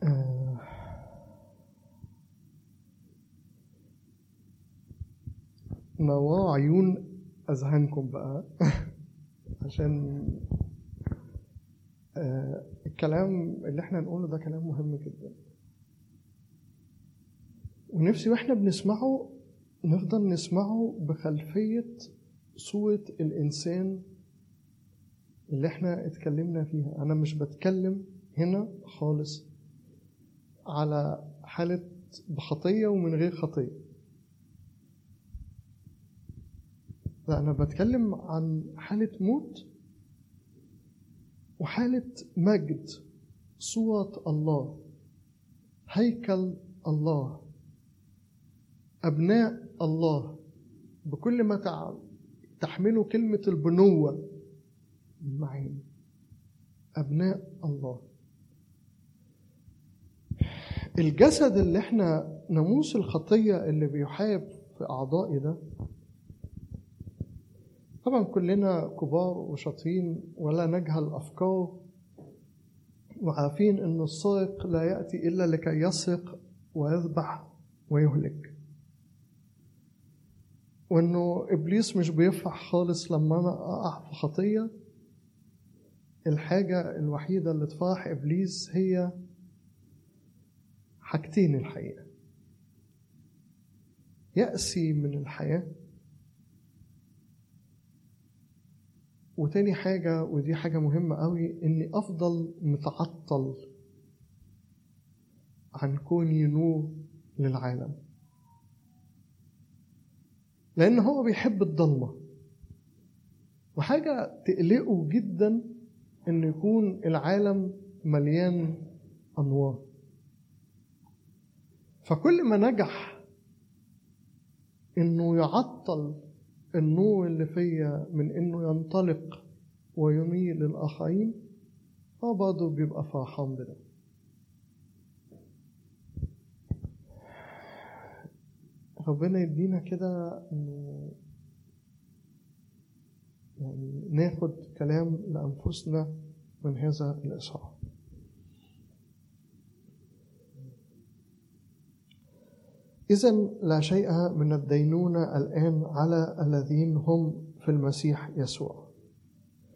آه. نواه عيون أذهانكم بقى (laughs) عشان آه الكلام اللي إحنا نقوله ده كلام مهم جدا ونفسي وإحنا بنسمعه نفضل نسمعه بخلفية صورة الإنسان اللي إحنا اتكلمنا فيها. أنا مش بتكلم هنا خالص على حالة بخطية ومن غير خطية. لا أنا بتكلم عن حالة موت وحالة مجد. صورة الله هيكل الله أبناء الله. بكل ما تحمله كلمة البنوة. معين أبناء الله. الجسد اللي إحنا ناموس الخطية اللي بيحارب في أعضائي ده طبعا كلنا كبار وشاطرين ولا نجهل أفكار وعارفين أن السارق لا يأتي إلا لكي يسرق ويذبح ويهلك. وأنه إبليس مش بيفرح خالص لما أنا أقع في خطية الحاجة الوحيدة اللي تفرح إبليس هي حاجتين الحقيقة. يأسي من الحياة وتاني حاجة ودي حاجة مهمة قوي إني أفضل متعطل عن كوني نور للعالم. لأن هو بيحب الضلمة. وحاجة تقلقه جدا إن يكون العالم مليان أنوار. فكل ما نجح إنه يعطل النور اللي فيا من إنه ينطلق ويميل للآخرين هو برضه بيبقى فرحان بده. ربنا يدينا كده إنه يعني ناخد كلام لأنفسنا من هذا الإصحاح إذا لا شيء من الدينونة الآن على الذين هم في المسيح يسوع.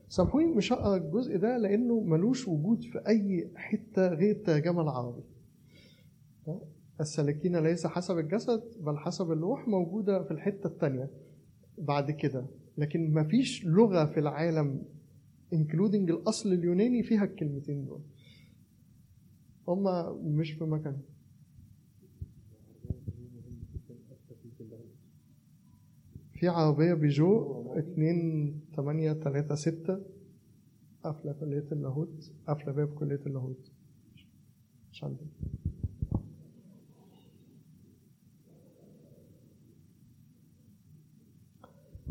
سامحوني مش هقرا الجزء ده لأنه ملوش وجود في أي حتة غير الترجمة العربي السالكين ليس حسب الجسد بل حسب الروح موجودة في الحتة التانية. بعد كده لكن مفيش لغة في العالم انكلودنج الأصل اليوناني فيها الكلمتين دول. هما مش في مكان. في عربية بيجو اتنين تمانية تلاتة ستة قافلة كلية اللاهوت قافلة باب كلية اللاهوت.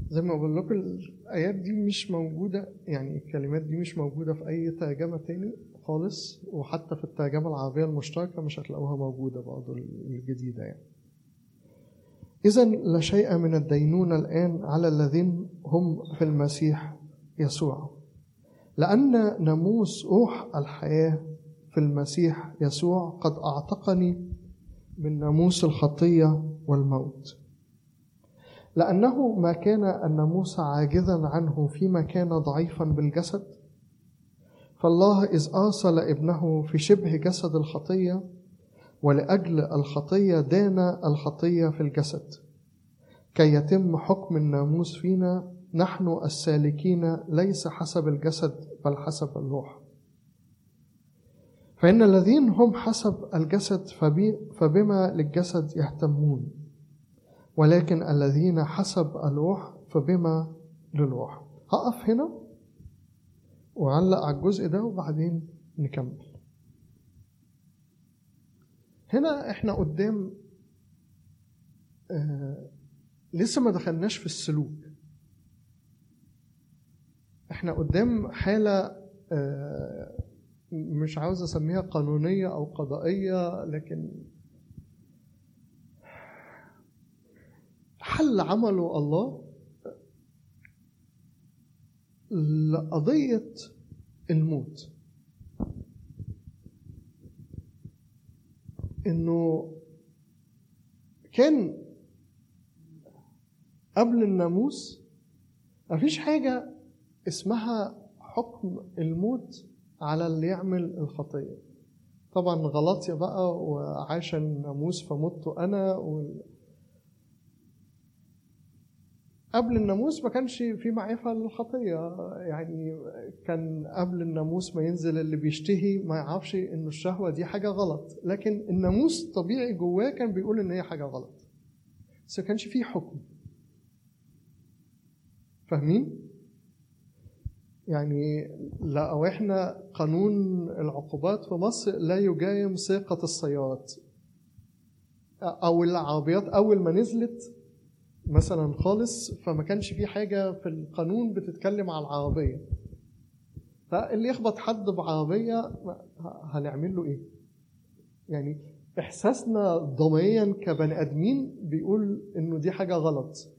زي ما بقول لكم الآيات دي مش موجودة يعني الكلمات دي مش موجودة في أي ترجمة تاني خالص وحتى في الترجمة العربية المشتركة مش هتلاقوها موجودة برضه الجديدة يعني. إذا لا شيء من الدينونة الآن على الذين هم في المسيح يسوع. لأن ناموس روح الحياة في المسيح يسوع قد أعتقني من ناموس الخطية والموت. لأنه ما كان الناموس عاجزا عنه فيما كان ضعيفا بالجسد. فالله إذ أرسل ابنه في شبه جسد الخطية ولأجل الخطية دان الخطية في الجسد. كي يتم حكم الناموس فينا نحن السالكين ليس حسب الجسد بل حسب الروح. فإن الذين هم حسب الجسد فبما للجسد يهتمون. ولكن الذين حسب الروح فبما للروح. هقف هنا وعلق على الجزء ده وبعدين نكمل. هنا إحنا قدام آه لسه ما دخلناش في السلوك. إحنا قدام حالة آه مش عاوز أسميها قانونية أو قضائية لكن حل عمله الله؟ لقضية الموت. إنه كان قبل الناموس مفيش حاجة اسمها حكم الموت على اللي يعمل الخطية. طبعا غلطية بقى وعاش الناموس فمت أنا و... قبل الناموس ما كانش في معرفة للخطية. يعني كان قبل الناموس ما ينزل اللي بيشتهي ما يعرفش إنه الشهوة دي حاجة غلط. لكن الناموس طبيعي جواه كان بيقول إن هي حاجة غلط. بس ما كانش فيه حكم. فاهمين؟ يعني لو إحنا قانون العقوبات في مصر لا يجايم سرقة السيارات. أو العربيات أول ما نزلت مثلا خالص فما كانش في حاجة في القانون بتتكلم على العربية. فاللي يخبط حد بعربية هنعمل له إيه؟ يعني إحساسنا ضمنيا كبني آدمين بيقول إنه دي حاجة غلط.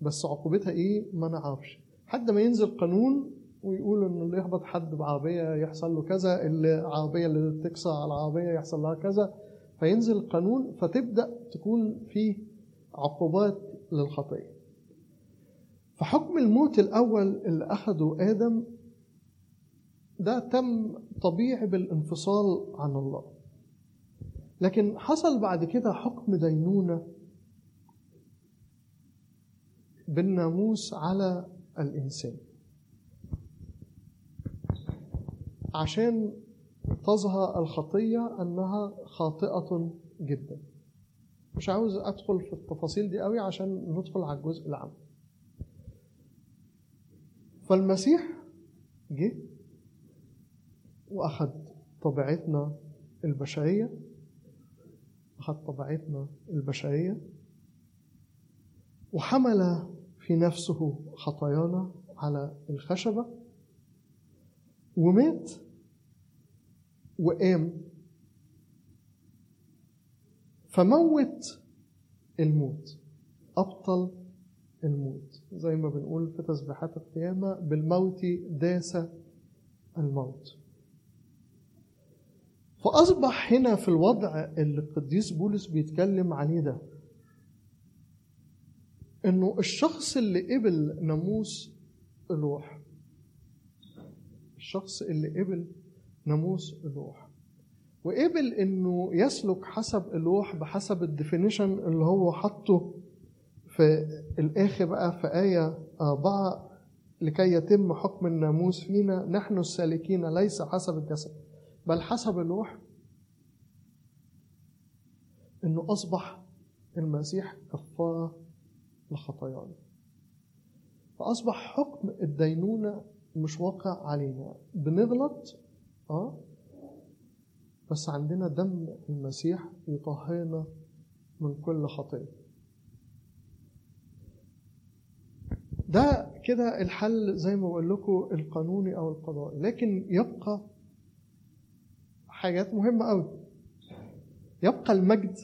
بس عقوبتها إيه؟ ما نعرفش. حد ما ينزل قانون ويقول إنه اللي يخبط حد بعربية يحصل له كذا العربية اللي تكسر على العربية يحصل لها كذا. فينزل القانون فتبدأ تكون فيه عقوبات للخطية فحكم الموت الأول اللي أخده آدم ده تم طبيعي بالانفصال عن الله. لكن حصل بعد كده حكم دينونة بالناموس على الإنسان. عشان تظهر الخطية أنها خاطئة جدا. مش عاوز أدخل في التفاصيل دي قوي عشان ندخل على الجزء العام. فالمسيح جه وأخذ طبيعتنا البشرية أخذ طبيعتنا البشرية وحمل في نفسه خطايانا على الخشبة ومات وقام فموت الموت أبطل الموت. زي ما بنقول في تسبيحات القيامة بالموت داس الموت. فأصبح هنا في الوضع اللي القديس بولس بيتكلم عليه ده إنه الشخص اللي قبل ناموس الروح الشخص اللي قبل ناموس الروح. وقبل إنه يسلك حسب الروح بحسب الديفينيشن اللي هو حطه في الآخر بقى في آية أربعة لكي يتم حكم الناموس فينا نحن السالكين ليس حسب الجسد بل حسب الروح. إنه أصبح المسيح كفاره لخطايانا. فأصبح حكم الدينونة مش واقع علينا. بنغلط آه بس عندنا دم المسيح يطهرنا من كل خطيه ده كده الحل زي ما بقول لكم القانوني أو القضائي. لكن يبقى حاجات مهمة قوي. يبقى المجد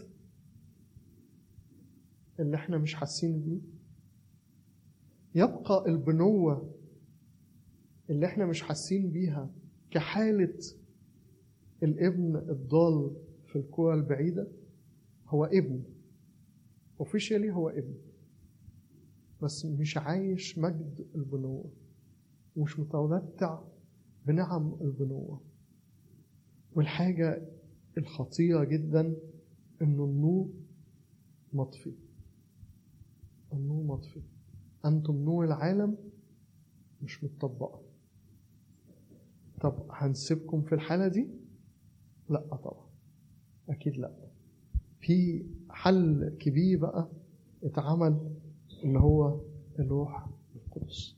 اللي إحنا مش حاسين بيه. يبقى البنوة اللي إحنا مش حاسين بيها كحالة الابن الضال في الكرة البعيدة هو ابن. اوفيشالي هو ابن. بس مش عايش مجد البنوة. ومش متمتع بنعم البنوة. والحاجة الخطيرة جدا إنه النور مطفي. النور مطفي. أنتم نور العالم مش متطبقة. طب هنسيبكم في الحالة دي؟ لا طبعا. أكيد لا. في حل كبير بقى اتعمل اللي هو الروح القدس.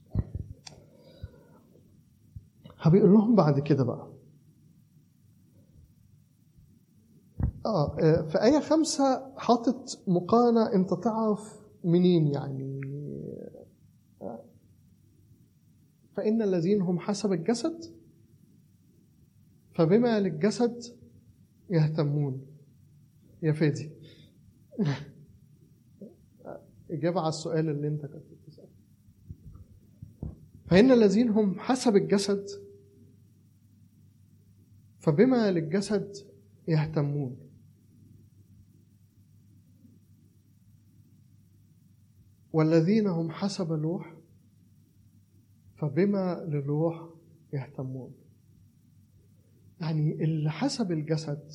هبيقول لهم بعد كده بقى. آه في آية خمسة حاطط مقارنة أنت تعرف منين يعني؟ فإن الذين هم حسب الجسد فبما للجسد يهتمون. يا فادي. إجابة على السؤال اللي أنت كنت بتسأله. فإن الذين هم حسب الجسد فبما للجسد يهتمون. والذين هم حسب الروح فبما للروح يهتمون. يعني اللي حسب الجسد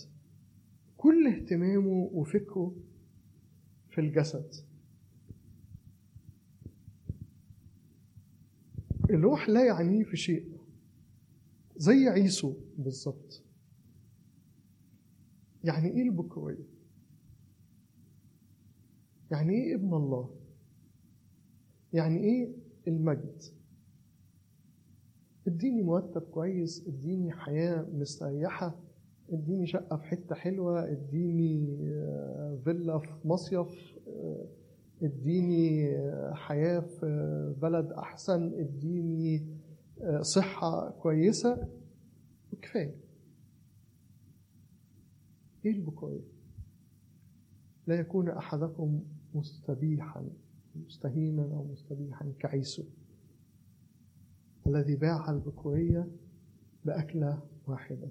كل اهتمامه وفكره في الجسد. الروح لا يعنيه في شيء زي عيسو بالظبط. يعني إيه البكورية يعني إيه ابن الله؟ يعني إيه المجد؟ اديني مرتب كويس اديني حياة مستريحة اديني شقة في حتة حلوة اديني فيلا في مصيف اديني حياة في بلد أحسن اديني صحة كويسة. وكفاية إيه البكورية لا يكون أحدكم مستبيحا مستهينا أو مستبيحا كعيسو. الذي باع البكورية بأكلة واحدة.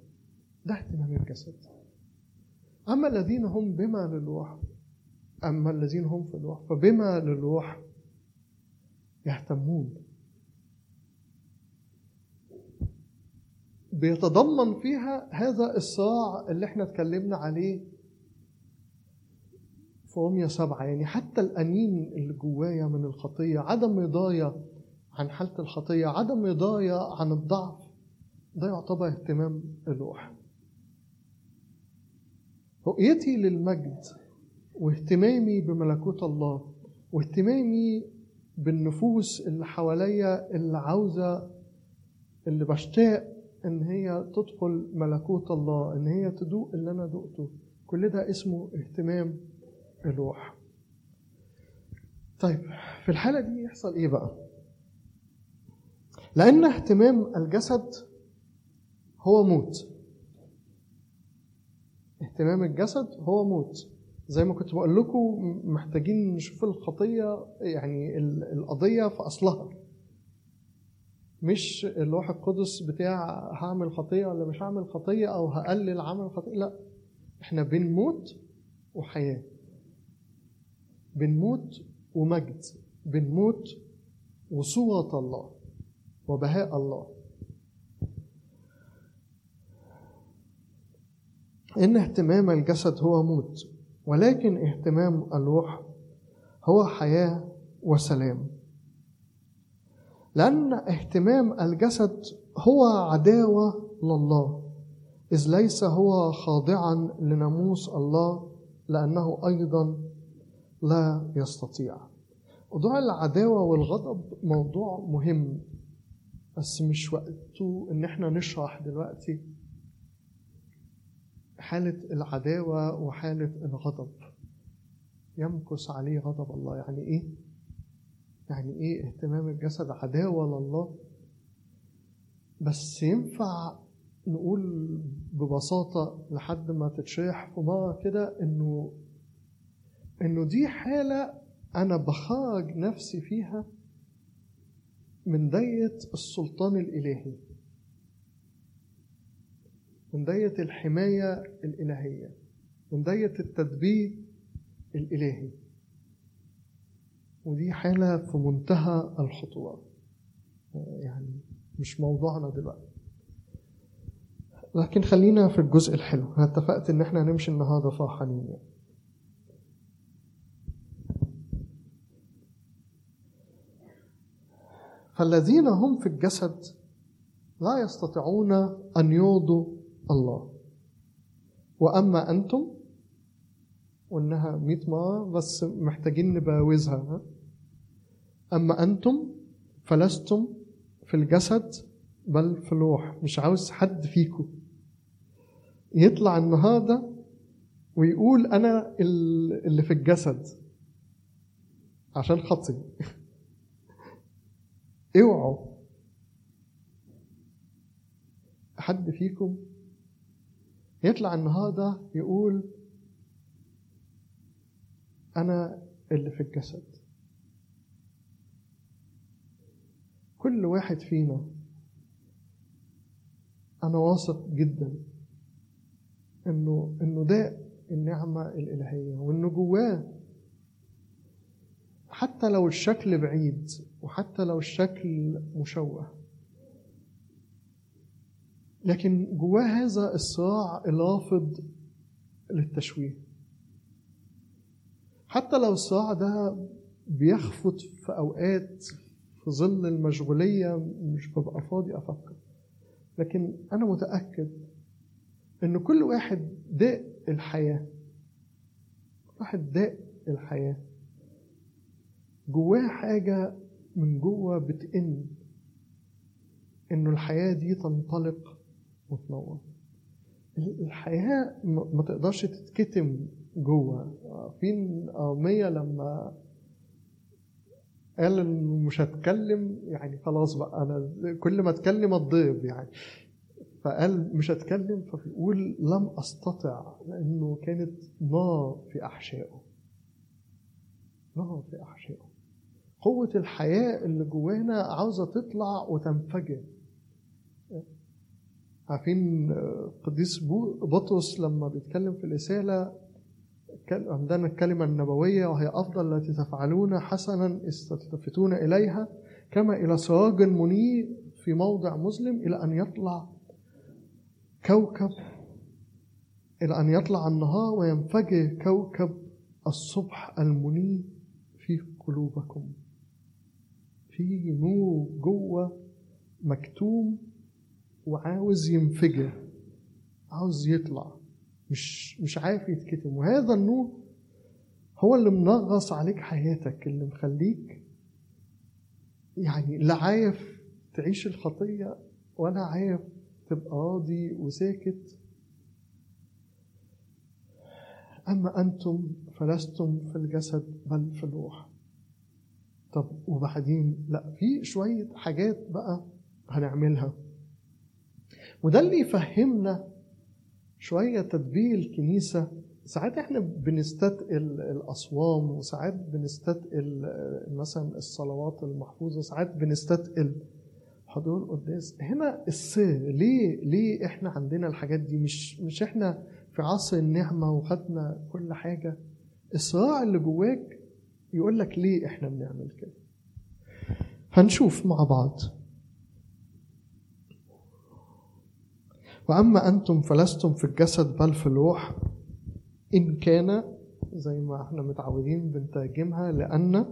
ده اهتمام الجسد. أما الذين هم بما للروح أما الذين هم في الروح فبما للروح يهتمون. بيتضمن فيها هذا الصراع اللي إحنا اتكلمنا عليه في رومية سبعة يعني حتى الأنين اللي جوايا من الخطية عدم رضايا عن حالة الخطية عدم رضايا عن الضعف ده يعتبر اهتمام الروح. رؤيتي للمجد واهتمامي بملكوت الله واهتمامي بالنفوس اللي حواليا اللي عاوزة اللي بشتاق إن هي تدخل ملكوت الله إن هي تدوق اللي أنا دقته كل ده اسمه اهتمام الروح. طيب في الحالة دي يحصل إيه بقى؟ لأن اهتمام الجسد هو موت. اهتمام الجسد هو موت. زي ما كنت بقول لكم محتاجين نشوف الخطية يعني القضية في أصلها. مش اللوح القدس بتاع هعمل خطية ولا مش هعمل خطية أو هقلل عمل خطية. لا إحنا بين موت وحياة. بين موت ومجد. بين موت وصورة الله. وبهاء الله. إن اهتمام الجسد هو موت ولكن اهتمام الروح هو حياة وسلام. لأن اهتمام الجسد هو عداوة لله إذ ليس هو خاضعا لناموس الله لأنه أيضا لا يستطيع. موضوع العداوة والغضب موضوع مهم. بس مش وقته إن إحنا نشرح دلوقتي حالة العداوة وحالة الغضب. يمكث عليه غضب الله. يعني إيه؟ يعني إيه اهتمام الجسد؟ عداوة لله. بس ينفع نقول ببساطة لحد ما تتشرح في مرة كده إنه إنه دي حالة أنا بخرج نفسي فيها من داية السلطان الإلهي. من داية الحماية الإلهية. من داية التدبير الإلهي. ودي حالة في منتهى الخطورة يعني مش موضوعنا دلوقتي. لكن خلينا في الجزء الحلو. أنا اتفقت إن إحنا هنمشي النهارده فرحانين يعني. فالذين هم في الجسد لا يستطيعون أن يرضوا الله. وأما أنتم وانها 100 مرة بس محتاجين نباوزها أما أنتم فلستم في الجسد بل في الروح. مش عاوز حد فيكم. يطلع النهارده ويقول أنا اللي في الجسد عشان خطي (laughs) اوعوا. حد فيكم يطلع النهارده يقول أنا اللي في الجسد. كل واحد فينا أنا واثق جدا إنه إنه ده النعمة الإلهية وإنه جواه. حتى لو الشكل بعيد وحتى لو الشكل مشوه. لكن جواه هذا الصراع الرافض للتشويه. حتى لو الصراع ده بيخفت في أوقات في ظل المشغولية مش ببقى فاضي أفكر. لكن أنا متأكد إن كل واحد داق الحياة. واحد داق الحياة. جواه حاجة من جوه بتئن إنه الحياة دي تنطلق وتنور. الحياة ما تقدرش تتكتم جوه. فين أرمية لما قال إنه مش هتكلم يعني خلاص بقى أنا كل ما أتكلم اتضرب يعني. فقال مش هتكلم فبيقول لم أستطع لأنه كانت نار في أحشائه. نار في أحشائه. قوة الحياة اللي جوانا عاوزة تطلع وتنفجر. عارفين قديس بطرس لما بيتكلم في الرسالة عندنا الكلمة النبوية وهي أفضل التي تفعلون حسنا استلتفتون إليها كما إلى سراج منير في موضع مظلم إلى أن يطلع كوكب إلى أن يطلع النهار وينفجر كوكب الصبح المنير في قلوبكم. في نور جوه مكتوم وعاوز ينفجر عاوز يطلع مش مش عارف يتكتم. وهذا النور هو اللي منغص عليك حياتك اللي مخليك يعني لا عارف تعيش الخطية ولا عارف تبقى راضي وساكت. أما أنتم فلستم في الجسد بل في الروح. طب وبعدين؟ لا في شوية حاجات بقى هنعملها. وده اللي يفهمنا شوية تدبير الكنيسة. ساعات إحنا بنستثقل الأصوام وساعات بنستثقل مثلا الصلوات المحفوظة ساعات بنستثقل حضور القداس. هنا السر ليه ليه إحنا عندنا الحاجات دي؟ مش مش إحنا في عصر النعمة وخدنا كل حاجة؟ الصراع اللي جواك يقول لك ليه إحنا بنعمل كده؟ هنشوف مع بعض. وأما أنتم فلستم في الجسد بل في الروح إن كان زي ما إحنا متعودين بنترجمها لأن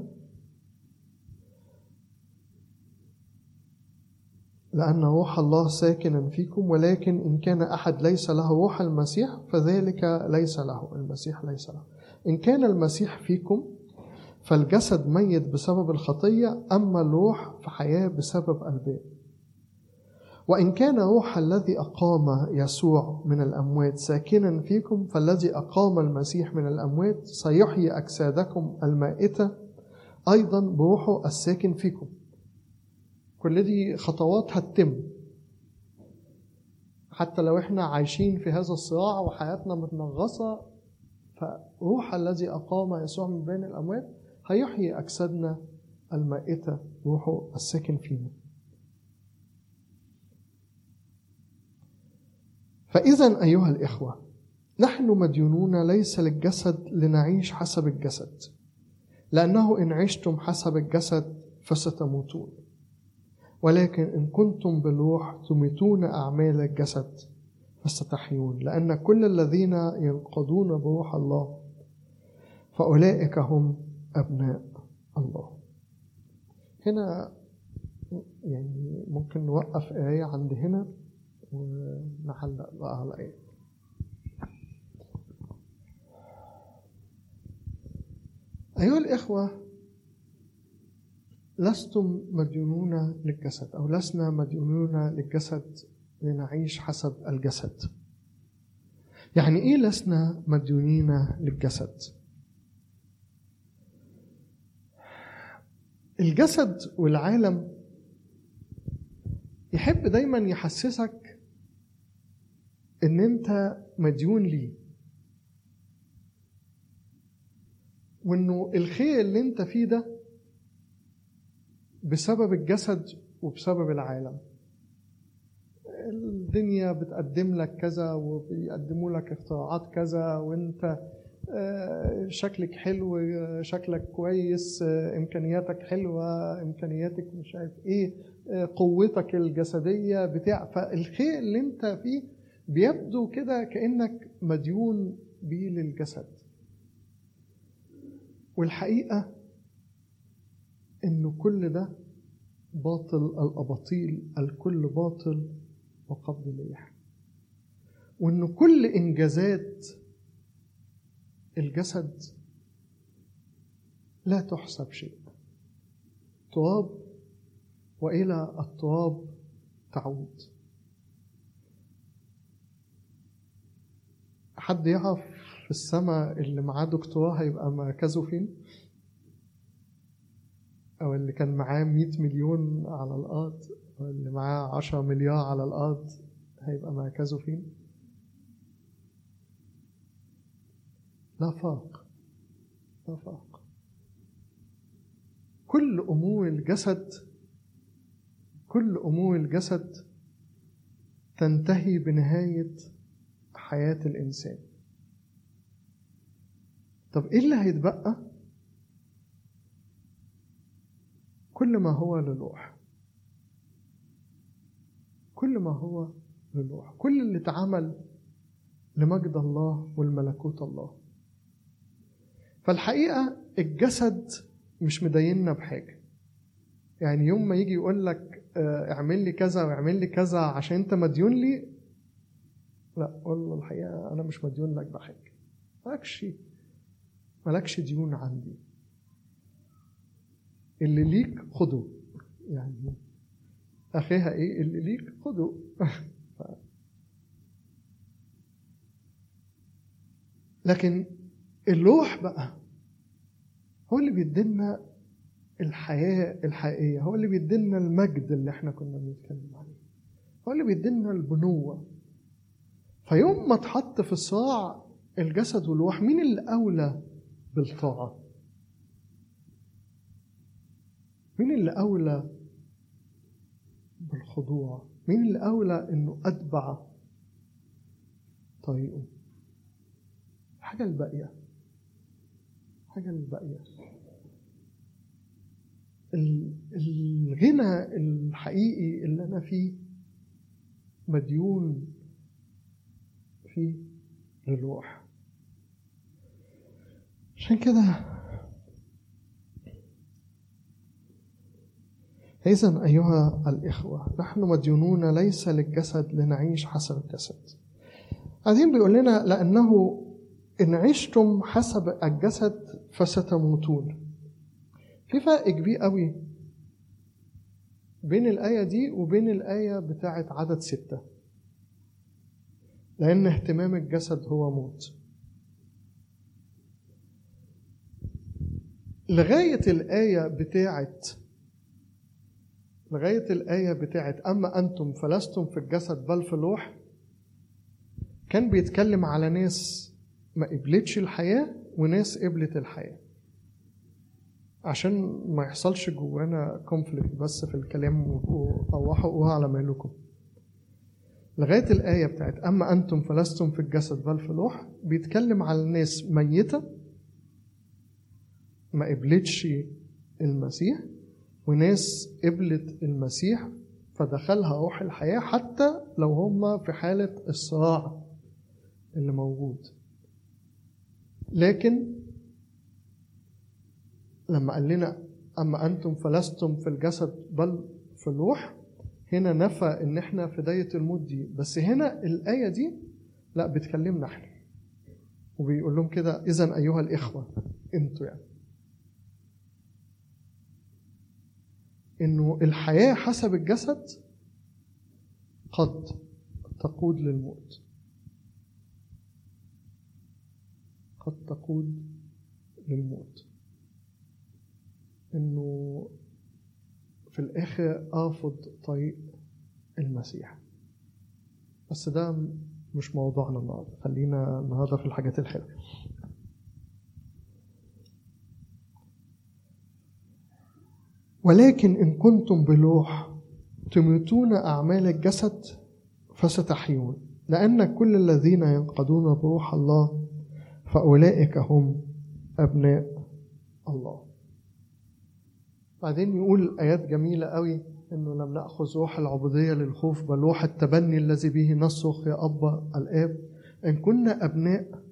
لأن روح الله ساكنا فيكم ولكن إن كان أحد ليس له روح المسيح فذلك ليس له المسيح ليس له. إن كان المسيح فيكم فالجسد ميت بسبب الخطية أما الروح فحياة بسبب الباب وإن كان روح الذي أقام يسوع من الأموات ساكنا فيكم فالذي أقام المسيح من الأموات سيحيي أجسادكم المائتة أيضا بروحه الساكن فيكم. كل دي خطوات هتتم. حتى لو إحنا عايشين في هذا الصراع وحياتنا متنغصة فروح الذي أقام يسوع من بين الأموات هيحيي أجسادنا المائتة روحه الساكن فينا. فإذا أيها الإخوة نحن مديونون ليس للجسد لنعيش حسب الجسد لأنه إن عشتم حسب الجسد فستموتون. ولكن إن كنتم بالروح تميتون أعمال الجسد فستحيون لأن كل الذين ينقضون بروح الله فأولئك هم أبناء الله. هنا يعني ممكن نوقف آية عند هنا ونعلق بقى على آية. أيها الإخوة لستم مديونون للجسد أو لسنا مديونون للجسد لنعيش حسب الجسد. يعني إيه لسنا مديونين للجسد؟ الجسد والعالم يحب دايما يحسسك إن أنت مديون ليه. وإنه الخير اللي أنت فيه ده بسبب الجسد وبسبب العالم. الدنيا بتقدم لك كذا وبيقدموا لك اختراعات كذا وأنت شكلك حلو شكلك كويس إمكانياتك حلوة إمكانياتك مش عارف إيه قوتك الجسدية بتاع فالخير اللي أنت فيه بيبدو كده كأنك مديون بيه للجسد. والحقيقة إنه كل ده باطل الأباطيل الكل باطل وقبض الريح وإنه كل إنجازات الجسد لا تحسب شيء. تراب وإلى التراب تعود. حد يعرف في السماء اللي معاه دكتوراه هيبقى مركزه فين؟ أو اللي كان معاه 100 مليون على الأرض أو اللي معاه 10 مليار على الأرض هيبقى مركزه فين؟ لا فرق لا فرق كل أمور الجسد كل أمور الجسد تنتهي بنهاية حياة الإنسان. طب إيه اللي هيتبقى؟ كل ما هو للوح كل ما هو للوح كل اللي اتعمل لمجد الله والملكوت الله. فالحقيقة الجسد مش مديننا بحاجة. يعني يوم ما يجي يقول لك آه، اعمل لي كذا واعمل لي كذا عشان انت مديون لي لا قول له الحقيقة أنا مش مديون لك بحاجة. مالكش مالكش ديون عندي. اللي ليك خده. يعني أخيها إيه؟ اللي ليك خده. (laughs) لكن اللوح بقى هو اللي بيدينا الحياة الحقيقية هو اللي بيدينا المجد اللي إحنا كنا بنتكلم عليه هو اللي بيدينا البنوة فيوم ما اتحط في صراع الجسد والروح مين اللي أولى بالطاعة؟ مين اللي أولى بالخضوع؟ مين اللي أولى إنه أتبع طريقه؟ الحاجة الباقية الحاجة الباقية الغنى الحقيقي اللي أنا فيه مديون فيه للروح عشان كده إذا أيها الإخوة نحن مديونون ليس للجسد لنعيش حسب الجسد. بعدين بيقول لنا لأنه إن عشتم حسب الجسد فستموتون. في فرق كبير قوي بين الآية دي وبين الآية بتاعة عدد ستة. لأن اهتمام الجسد هو موت. لغاية الآية بتاعة لغاية الآية بتاعة أما أنتم فلستم في الجسد بل في الروح كان بيتكلم على ناس ما قبلتش الحياة وناس قبلت الحياة. عشان ما يحصلش جوانا كونفليكت بس في الكلام وروحوا على مالكم لغاية الآية بتاعت أما أنتم فلستم في الجسد بل في الروح بيتكلم على الناس ميتة ما قبلتش المسيح وناس قبلت المسيح فدخلها روح الحياة حتى لو هم في حالة الصراع اللي موجود. لكن لما قال لنا أما أنتم فلستم في الجسد بل في الروح هنا نفى إن إحنا في داية الموت دي. بس هنا الآية دي لا بتكلمنا إحنا. وبيقول لهم كده إذا أيها الإخوة أنتوا يعني. إنه الحياة حسب الجسد قد تقود للموت. قد تقود للموت. إنه في الآخر ارفض طريق المسيح. بس ده مش موضوعنا النهارده. خلينا النهارده في الحاجات الحلوه ولكن إن كنتم بلوح تميتون أعمال الجسد فستحيون. لأن كل الذين ينقضون بروح الله فأولئك هم أبناء الله. بعدين يقول آيات جميلة قوي إنه لم نأخذ روح العبودية للخوف بل روح التبني الذي به نصرخ يا أبا الآب. إن كنا أبناء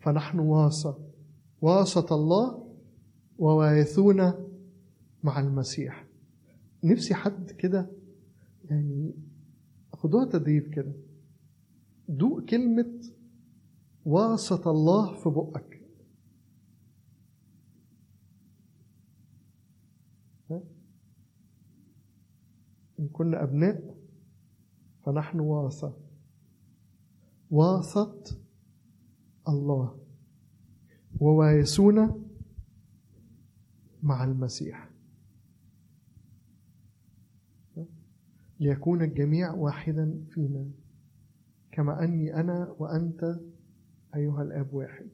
فنحن واسة واسة الله ووارثون مع المسيح. نفسي حد كده يعني خدوها تدريب كده. دوق كلمة واسط الله في بقك. إن كنا أبناء فنحن واسط. واسط الله. ووارثون مع المسيح. ليكون الجميع واحدا فينا. كما أني أنا وأنت أيها الآب واحد.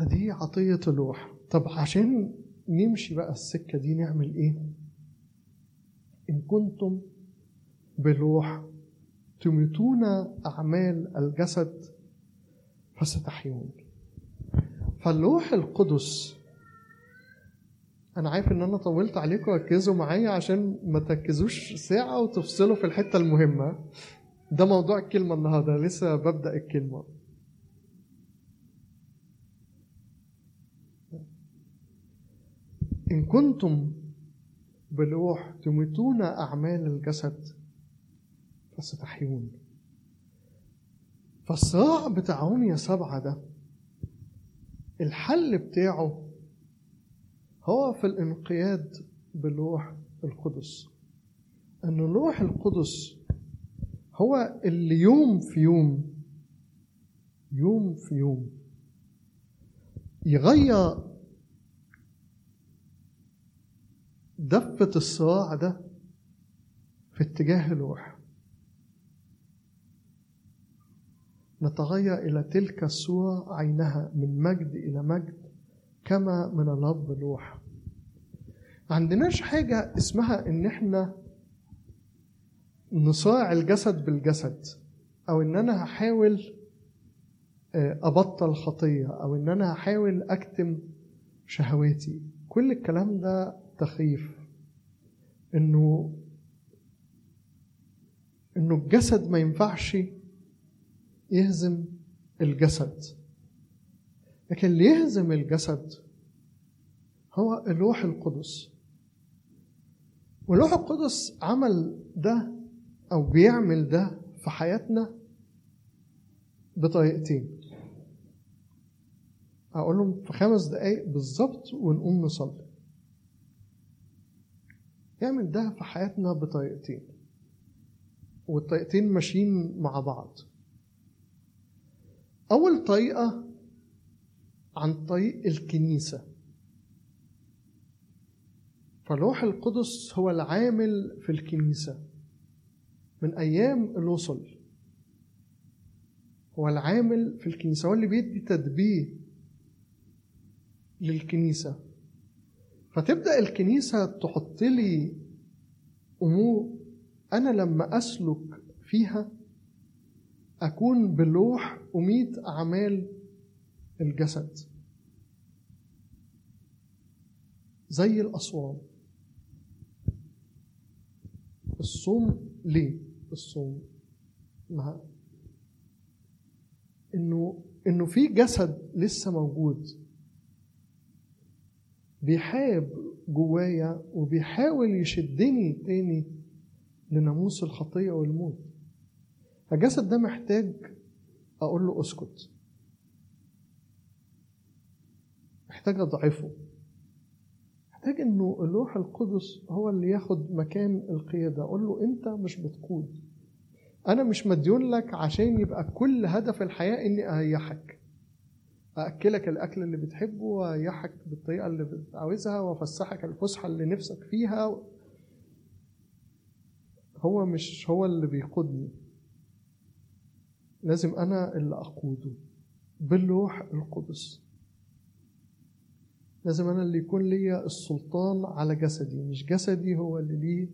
دي عطية الروح. طب عشان نمشي بقى السكة دي نعمل إيه؟ إن كنتم بالروح تميتون أعمال الجسد فستحيون. فالروح القدس أنا عارف إن أنا طولت عليكم ركزوا معايا عشان ما تركزوش ساعة وتفصلوا في الحتة المهمة. ده موضوع الكلمة النهاردة لسه ببدأ الكلمة. إن كنتم بالروح تميتون أعمال الجسد فستحيون فالصراع بتاع رومية سبعة ده الحل بتاعه هو في الانقياد بالروح القدس. أن الروح القدس هو اللي يوم في يوم يوم في يوم يغير دفة الصراع ده في اتجاه لوح نتغير إلى تلك الصورة عينها من مجد إلى مجد كما من الأب لوح عندناش حاجة اسمها إن إحنا نصارع الجسد بالجسد أو إن أنا هحاول أبطل خطية أو إن أنا هحاول أكتم شهواتي. كل الكلام ده تخيف إنه إنه الجسد ما ينفعش يهزم الجسد. لكن اللي يهزم الجسد هو اللوح القدس. واللوح القدس عمل ده أو بيعمل ده في حياتنا بطريقتين. أقول لهم في خمس دقايق بالظبط ونقوم نصلي. يعمل ده في حياتنا بطريقتين. والطريقتين ماشيين مع بعض. أول طريقة عن طريق الكنيسة. فالروح القدس هو العامل في الكنيسة. من أيام الوصل هو العامل في الكنيسة هو اللي بيدي تدبير للكنيسة. فتبدأ الكنيسة تحط لي أمور أنا لما أسلك فيها أكون بلوح أميت أعمال الجسد. زي الأصوام الصوم ليه؟ الصوم. مع إنه إنه في جسد لسه موجود. بيحارب جوايا وبيحاول يشدني تاني لناموس الخطية والموت. الجسد ده محتاج أقول له أسكت. محتاج أضعفه. محتاج إنه اللوح القدس هو اللي ياخد مكان القيادة. أقول له أنت مش بتقود. أنا مش مديون لك عشان يبقى كل هدف الحياة إني أريحك أأكلك الأكل اللي بتحبه وأريحك بالطريقة اللي بتعاوزها وأفسحك الفسحة اللي نفسك فيها. هو مش هو اللي بيقودني. لازم أنا اللي أقوده بالروح القدس. لازم أنا اللي يكون ليا السلطان على جسدي مش جسدي هو اللي ليه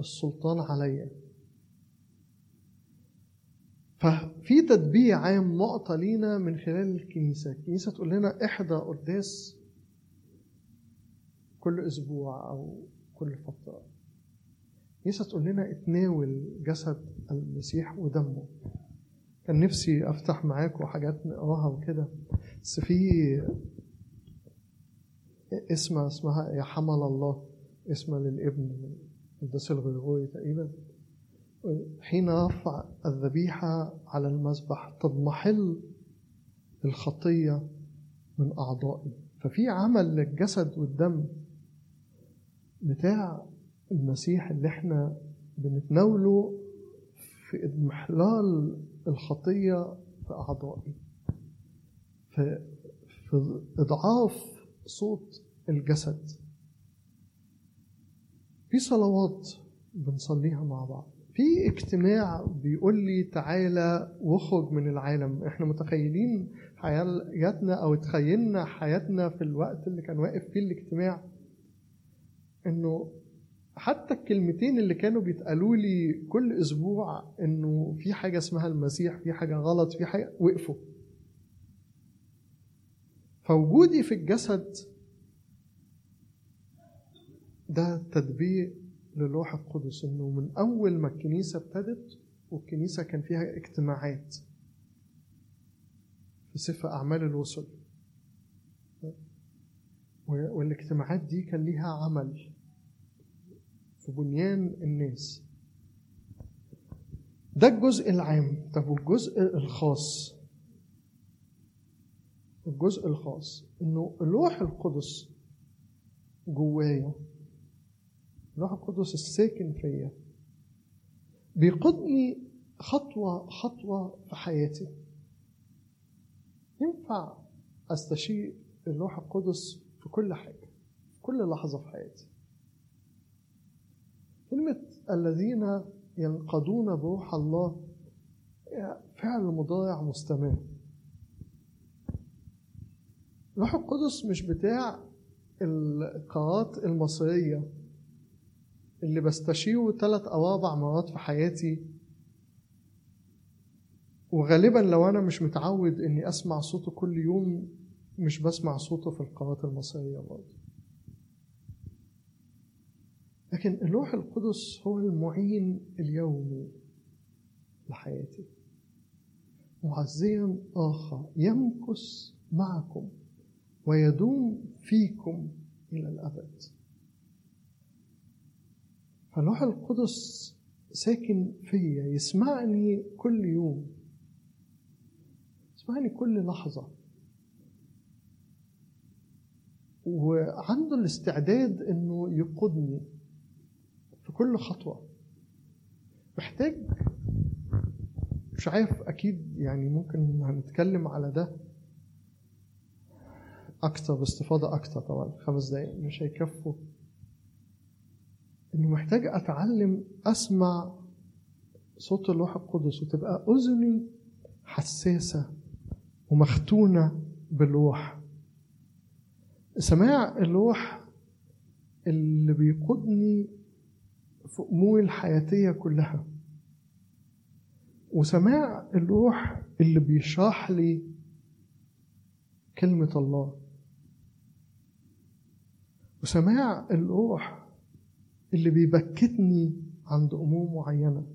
السلطان عليا. ففي تدبير عام معطى لينا من خلال الكنيسة. الكنيسة تقول لنا إحدى قداس كل أسبوع أو كل فترة. الكنيسة تقول لنا اتناول جسد المسيح ودمه. كان نفسي أفتح معاكم حاجات نقراها وكده بس في اسمها اسمها يا حمل الله اسمها للابن القداس الغرغوري تقريبا. حين رفع الذبيحة على المذبح تضمحل الخطية من أعضائي ففي عمل للجسد والدم بتاع المسيح اللي إحنا بنتناوله في إضمحلال الخطية في أعضائي في, إضعاف صوت الجسد. في صلوات بنصليها مع بعض. في اجتماع بيقول لي تعالى واخرج من العالم. إحنا متخيلين حياتنا أو تخيلنا حياتنا في الوقت اللي كان واقف فيه الاجتماع؟ إنه حتى الكلمتين اللي كانوا بيتقالوا لي كل أسبوع إنه في حاجة اسمها المسيح في حاجة غلط في حاجة وقفوا. فوجودي في الجسد ده تدبير للوح القدس إنه من أول ما الكنيسة ابتدت والكنيسة كان فيها اجتماعات في سفر أعمال الوصل والاجتماعات دي كان ليها عمل في بنيان الناس. ده الجزء العام. طب والجزء الخاص؟ الجزء الخاص إنه اللوح القدس جوايا اللوح القدس الساكن فيا بيقودني خطوة خطوة في حياتي. ينفع أستشير اللوح القدس في كل حاجة في كل لحظة في حياتي. كلمة الذين ينقضون بروح الله فعل مضارع مستمر. روح القدس مش بتاع القارات المصرية اللي بستشيره ثلاث أو أربع مرات في حياتي. وغالبا لو أنا مش متعود إني أسمع صوته كل يوم مش بسمع صوته في القارات المصرية برضه. لكن اللوح القدس هو المعين اليومي لحياتي. معزيا آخر يمكث معكم. ويدوم فيكم إلى الأبد. فالروح القدس ساكن فيا يسمعني كل يوم. يسمعني كل لحظة. وعنده الاستعداد إنه يقودني في كل خطوة. محتاج مش عارف أكيد يعني ممكن هنتكلم على ده. أكتر باستفاضة أكتر طبعا. خمس دقايق مش هيكفوا. إنه محتاج أتعلم أسمع صوت الروح القدس وتبقى أذني حساسة ومختونة بالروح. سماع اللوح اللي بيقودني في أموري الحياتية كلها. وسماع اللوح اللي بيشرح لي كلمة الله. وسماع اللوح اللي بيبكتني عند أمور معينة.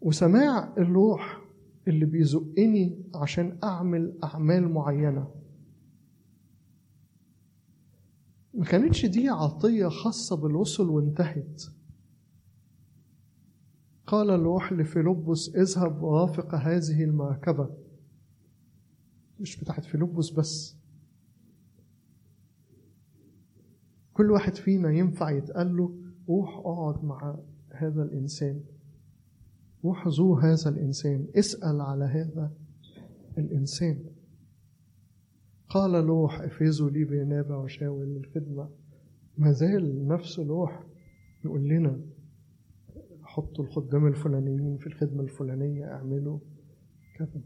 وسماع اللوح اللي بيزقني عشان أعمل أعمال معينة. ما كانتش دي عطية خاصة بالوصل وانتهت. قال الروح لفيلبس اذهب ورافق هذه المركبة. مش بتاعت فيلبس بس. كل واحد فينا ينفع يتقال له روح اقعد مع هذا الإنسان. روح زور هذا الإنسان. اسأل على هذا الإنسان. قال لوح افرزوا لي بنابة وشاول للخدمة. ما زال نفس لوح يقول لنا حطوا الخدام الفلانيين في الخدمة الفلانية اعملوا كذا.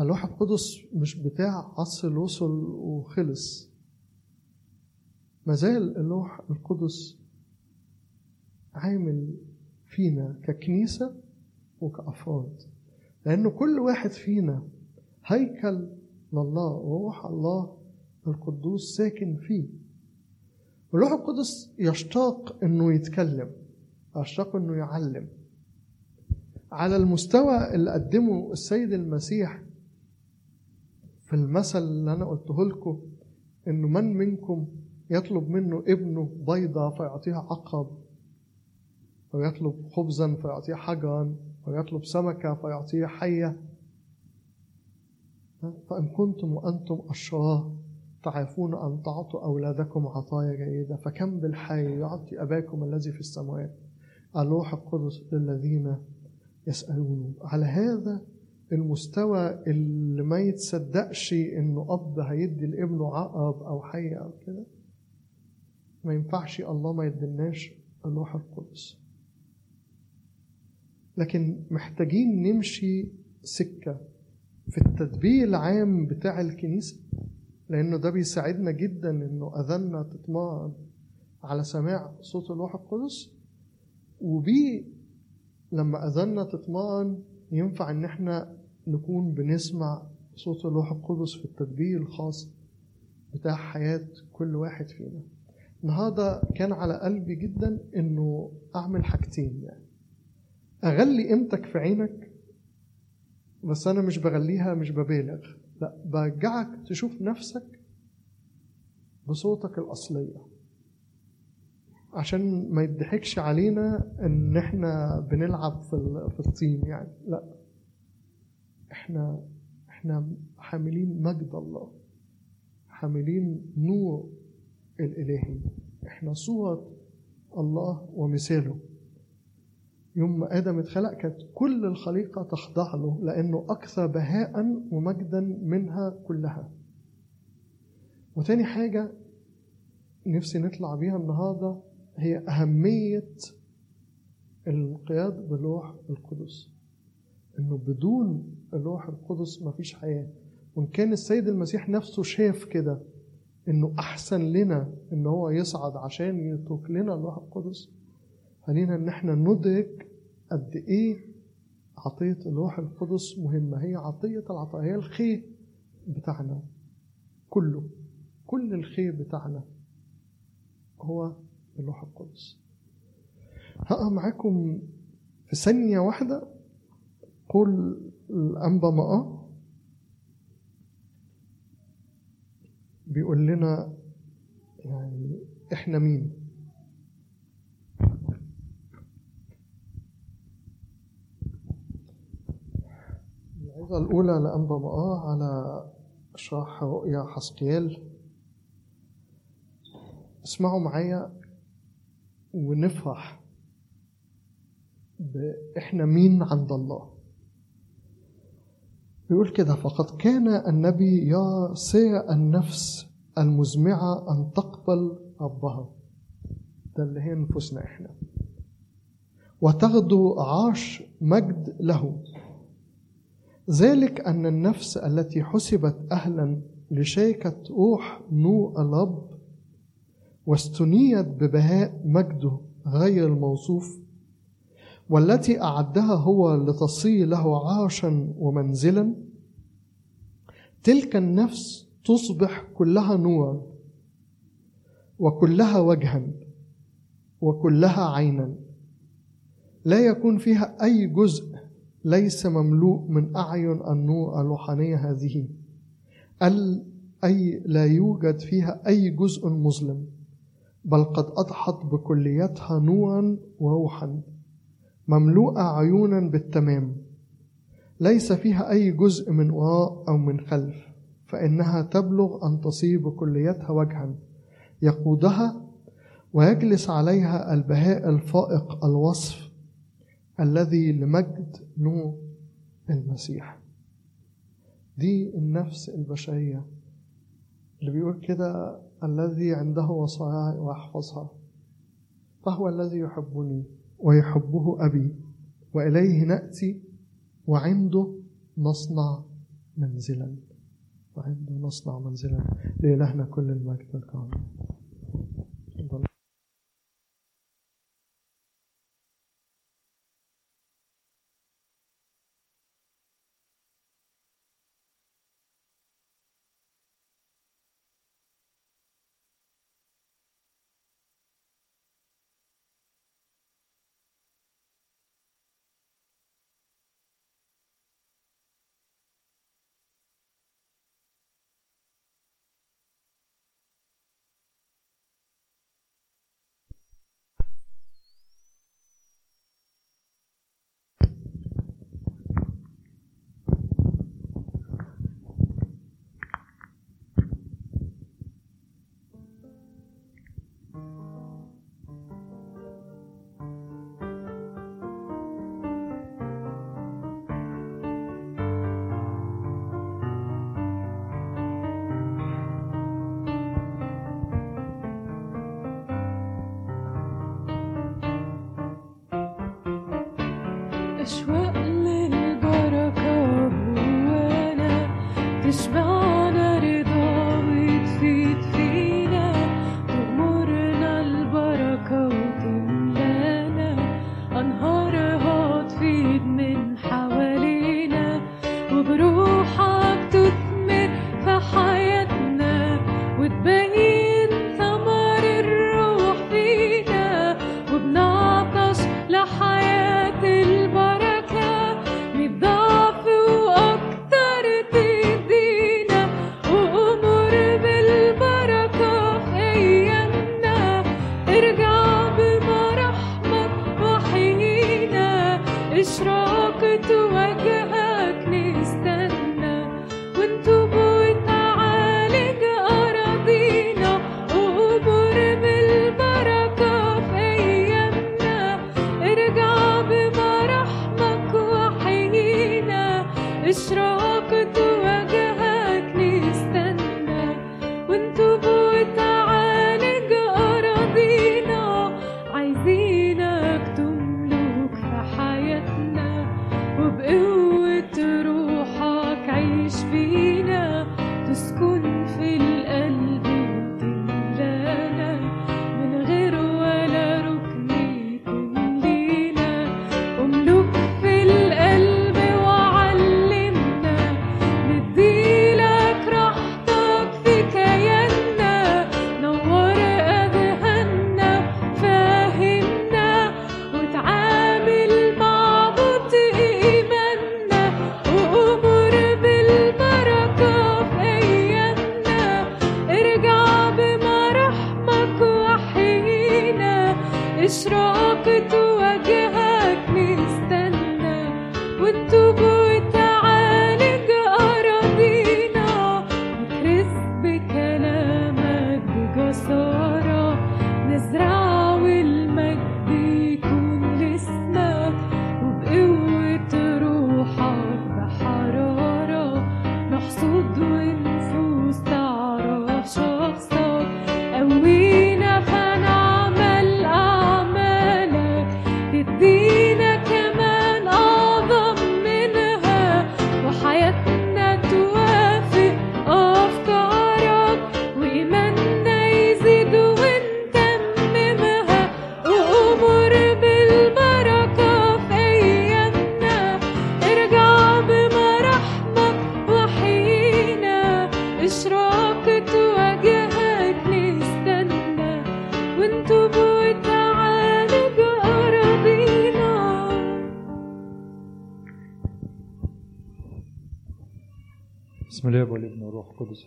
اللوح القدس مش بتاع عصر الوصل وخلص. ما زال اللوح القدس عامل فينا ككنيسة وكأفراد. لأنه كل واحد فينا هيكل لله وروح الله القدوس ساكن فيه. والروح القدس يشتاق إنه يتكلم يشتاق إنه يعلم. على المستوى اللي قدمه السيد المسيح في المثل اللي أنا قلته لكم إنه من منكم يطلب منه ابنه بيضة فيعطيها عقب ويطلب خبزا فيعطيه حجرا ويطلب سمكة فيعطيه حية. فإن كنتم وأنتم أشرار تعرفون أن تعطوا أولادكم عطايا جيدة فكم بالحي يعطي أباكم الذي في السماوات؟ الروح القدس للذين يسألونه على هذا المستوى اللي ما يتصدقش إنه أب هيدي لابنه عقرب أو حية أو كده ما ينفعش الله ما يدلناش الروح القدس. لكن محتاجين نمشي سكة في التدبير العام بتاع الكنيسة لأنه ده بيساعدنا جدا إنه أذاننا تتمرن على سماع صوت الروح القدس. وبيه لما أذاننا تتمرن ينفع إن إحنا نكون بنسمع صوت الروح القدس في التدبير الخاص بتاع حياة كل واحد فينا. النهاردة كان على قلبي جدا إنه أعمل حاجتين يعني. أغلي قيمتك في عينك بس أنا مش بغليها مش ببالغ. لا برجعك تشوف نفسك بصوتك الأصلية. عشان ما يضحكش علينا إن إحنا بنلعب في في الطين يعني. لا إحنا إحنا حاملين مجد الله حاملين نور الإلهي. إحنا صورة الله ومثاله. يوم ما آدم اتخلق كانت كل الخليقة تخضع له لأنه أكثر بهاء ومجدا منها كلها. وتاني حاجة نفسي نطلع بيها النهارده هي أهمية الانقياد بالروح القدس. إنه بدون الروح القدس مفيش حياة. وإن كان السيد المسيح نفسه شاف كده إنه أحسن لنا إن هو يصعد عشان يترك لنا الروح القدس خلينا إن إحنا ندرك قد إيه عطية الروح القدس مهمة. هي عطية العطايا هي الخير بتاعنا كله. كل الخير بتاعنا هو الروح القدس. هقرأ معاكم في ثانية واحدة. قول الأنبا مقا بيقول لنا يعني إحنا مين؟ العظة الأولى لأنبا مقا على شرح رؤيا حسقيال. اسمعوا معايا ونفرح إحنا مين عند الله. بيقول كده فقد كان النبي سير النفس المزمعة أن تقبل ربها. ده اللي هي نفوسنا إحنا. وتغدو عاش مجد له. ذلك أن النفس التي حسبت أهلا لشيكة روح نور الرب واستنيت ببهاء مجده غير الموصوف والتي أعدها هو لتصير له عاشا ومنزلا. تلك النفس تصبح كلها نورا وكلها وجها وكلها عينا. لا يكون فيها أي جزء ليس مملوء من أعين النور الروحانية هذه. أي لا يوجد فيها أي جزء مظلم بل قد أضحت بكليتها نورا وروحا. مملوءة عيونا بالتمام. ليس فيها أي جزء من وراء أو من خلف فإنها تبلغ أن تصير بكليتها وجها. يقودها ويجلس عليها البهاء الفائق الوصف الذي لمجد نور المسيح. دي النفس البشرية. اللي بيقول كده الذي عنده وصاياي ويحفظها فهو الذي يحبني. ويحبه أبي وإليه نأتي وعنده نصنع منزلا. وعنده نصنع منزلا. لإلهنا كل المجد والكرم.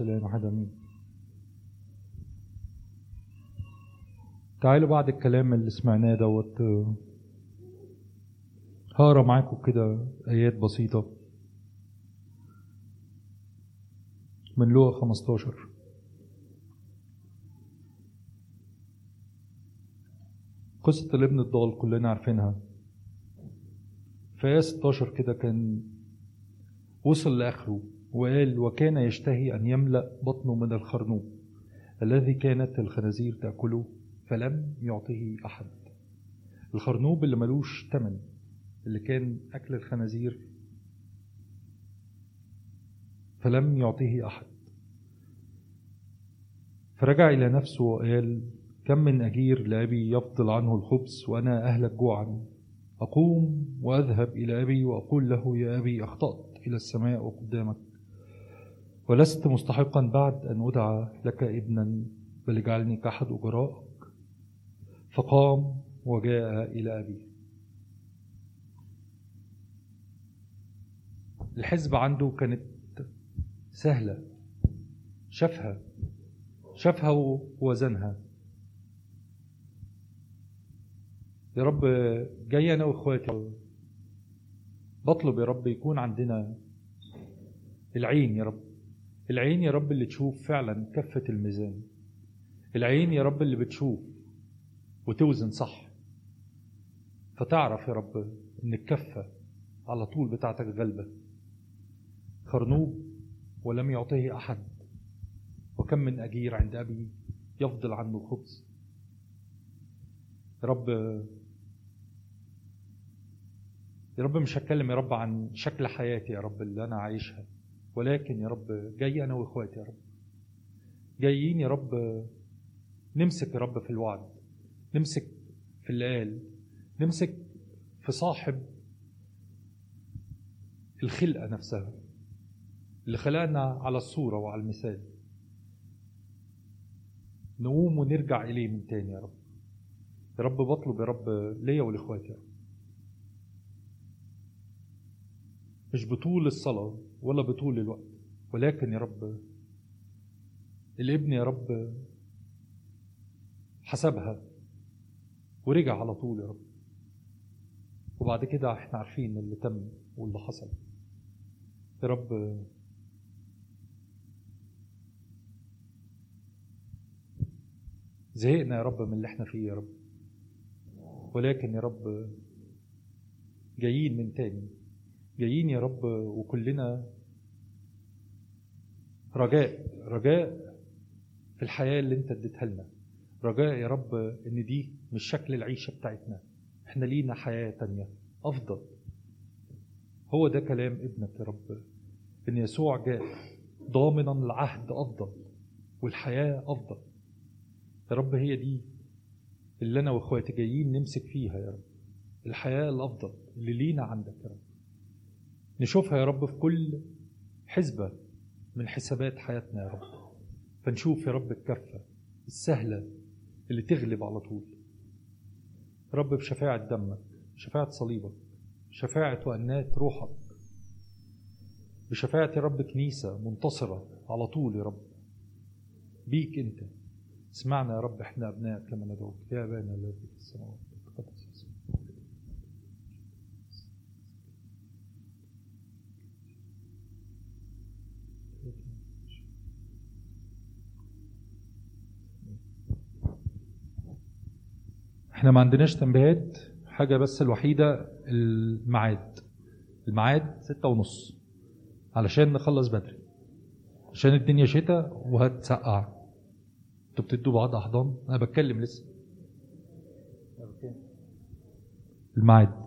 الان واحد آمين. تعالوا بعد الكلام اللي سمعناه دوت هقرأ معاكم كده آيات بسيطة. من لوقا 15 قصة الابن الضال كلنا عارفينها. في آية 16 كده كان وصل لآخره. وقال وكان يشتهي أن يملأ بطنه من الخرنوب الذي كانت الخنازير تأكله فلم يعطه أحد. الخرنوب اللي ملوش تمن اللي كان أكل الخنازير فلم يعطه أحد. فرجع إلى نفسه وقال كم من أجير لأبي يفضل عنه الخبز وأنا أهلك جوعا. أقوم وأذهب إلى أبي وأقول له يا أبي أخطأت إلى السماء وقدامك. ولست مستحقا بعد أن أدعى لك ابنا بل اجعلني كأحد أجرائك فقام وجاء إلى أبي الحزب عنده كانت سهلة. شافها شافها ووزنها. يا رب جاي أنا وإخواتي. بطلب يا رب يكون عندنا العين يا رب. العين يا رب اللي تشوف فعلا كفة الميزان. العين يا رب اللي بتشوف وتوزن صح. فتعرف يا رب إن الكفة على طول بتاعتك غلبة. خرنوب ولم يعطيه أحد. وكم من أجير عند أبي يفضل عنه الخبز يا رب يا رب مش هتكلم يا رب عن شكل حياتي يا رب اللي أنا عايشها. ولكن يا رب جاي أنا وإخواتي يا رب. جايين يا رب نمسك يا رب في الوعد نمسك في اللي قال نمسك في صاحب الخلقة نفسها اللي خلقنا على الصورة وعلى المثال. نقوم ونرجع إليه من تاني يا رب. يا رب بطلب يا رب ليا ولإخواتي يا رب. مش بطول الصلاة ولا بطول الوقت. ولكن يا رب الابن يا رب حسبها ورجع على طول يا رب. وبعد كده إحنا عارفين اللي تم واللي حصل. يا رب زهقنا يا رب من اللي إحنا فيه يا رب. ولكن يا رب جايين من تاني. جايين يا رب وكلنا رجاء رجاء في الحياة اللي انت اديتها لنا. رجاء يا رب ان دي مش شكل العيشة بتاعتنا. إحنا لينا حياة تانية أفضل. هو ده كلام ابنك يا رب إن يسوع جاء ضامنا العهد أفضل والحياة أفضل. يا رب هي دي اللي أنا وإخواتي جايين نمسك فيها يا رب الحياة الأفضل اللي لينا عندك يا رب. نشوفها يا رب في كل حسبة من حسابات حياتنا يا رب. فنشوف يا رب الكفة السهلة اللي تغلب على طول. رب بشفاعة دمك بشفاعة صليبك بشفاعة وأنات روحك. بشفاعة يا رب كنيسة منتصرة على طول يا رب. بيك أنت. اسمعنا يا رب إحنا أبنائك لما ندعوك. يا أبانا الذي في السماوات. إحنا ما عندناش تنبيهات حاجة بس الوحيدة الميعاد. الميعاد ستة ونص. علشان نخلص بدري. عشان الدنيا شتاء وهتسقع. أنتوا بتدوا بعض أحضان؟ أنا بتكلم لسه. الميعاد.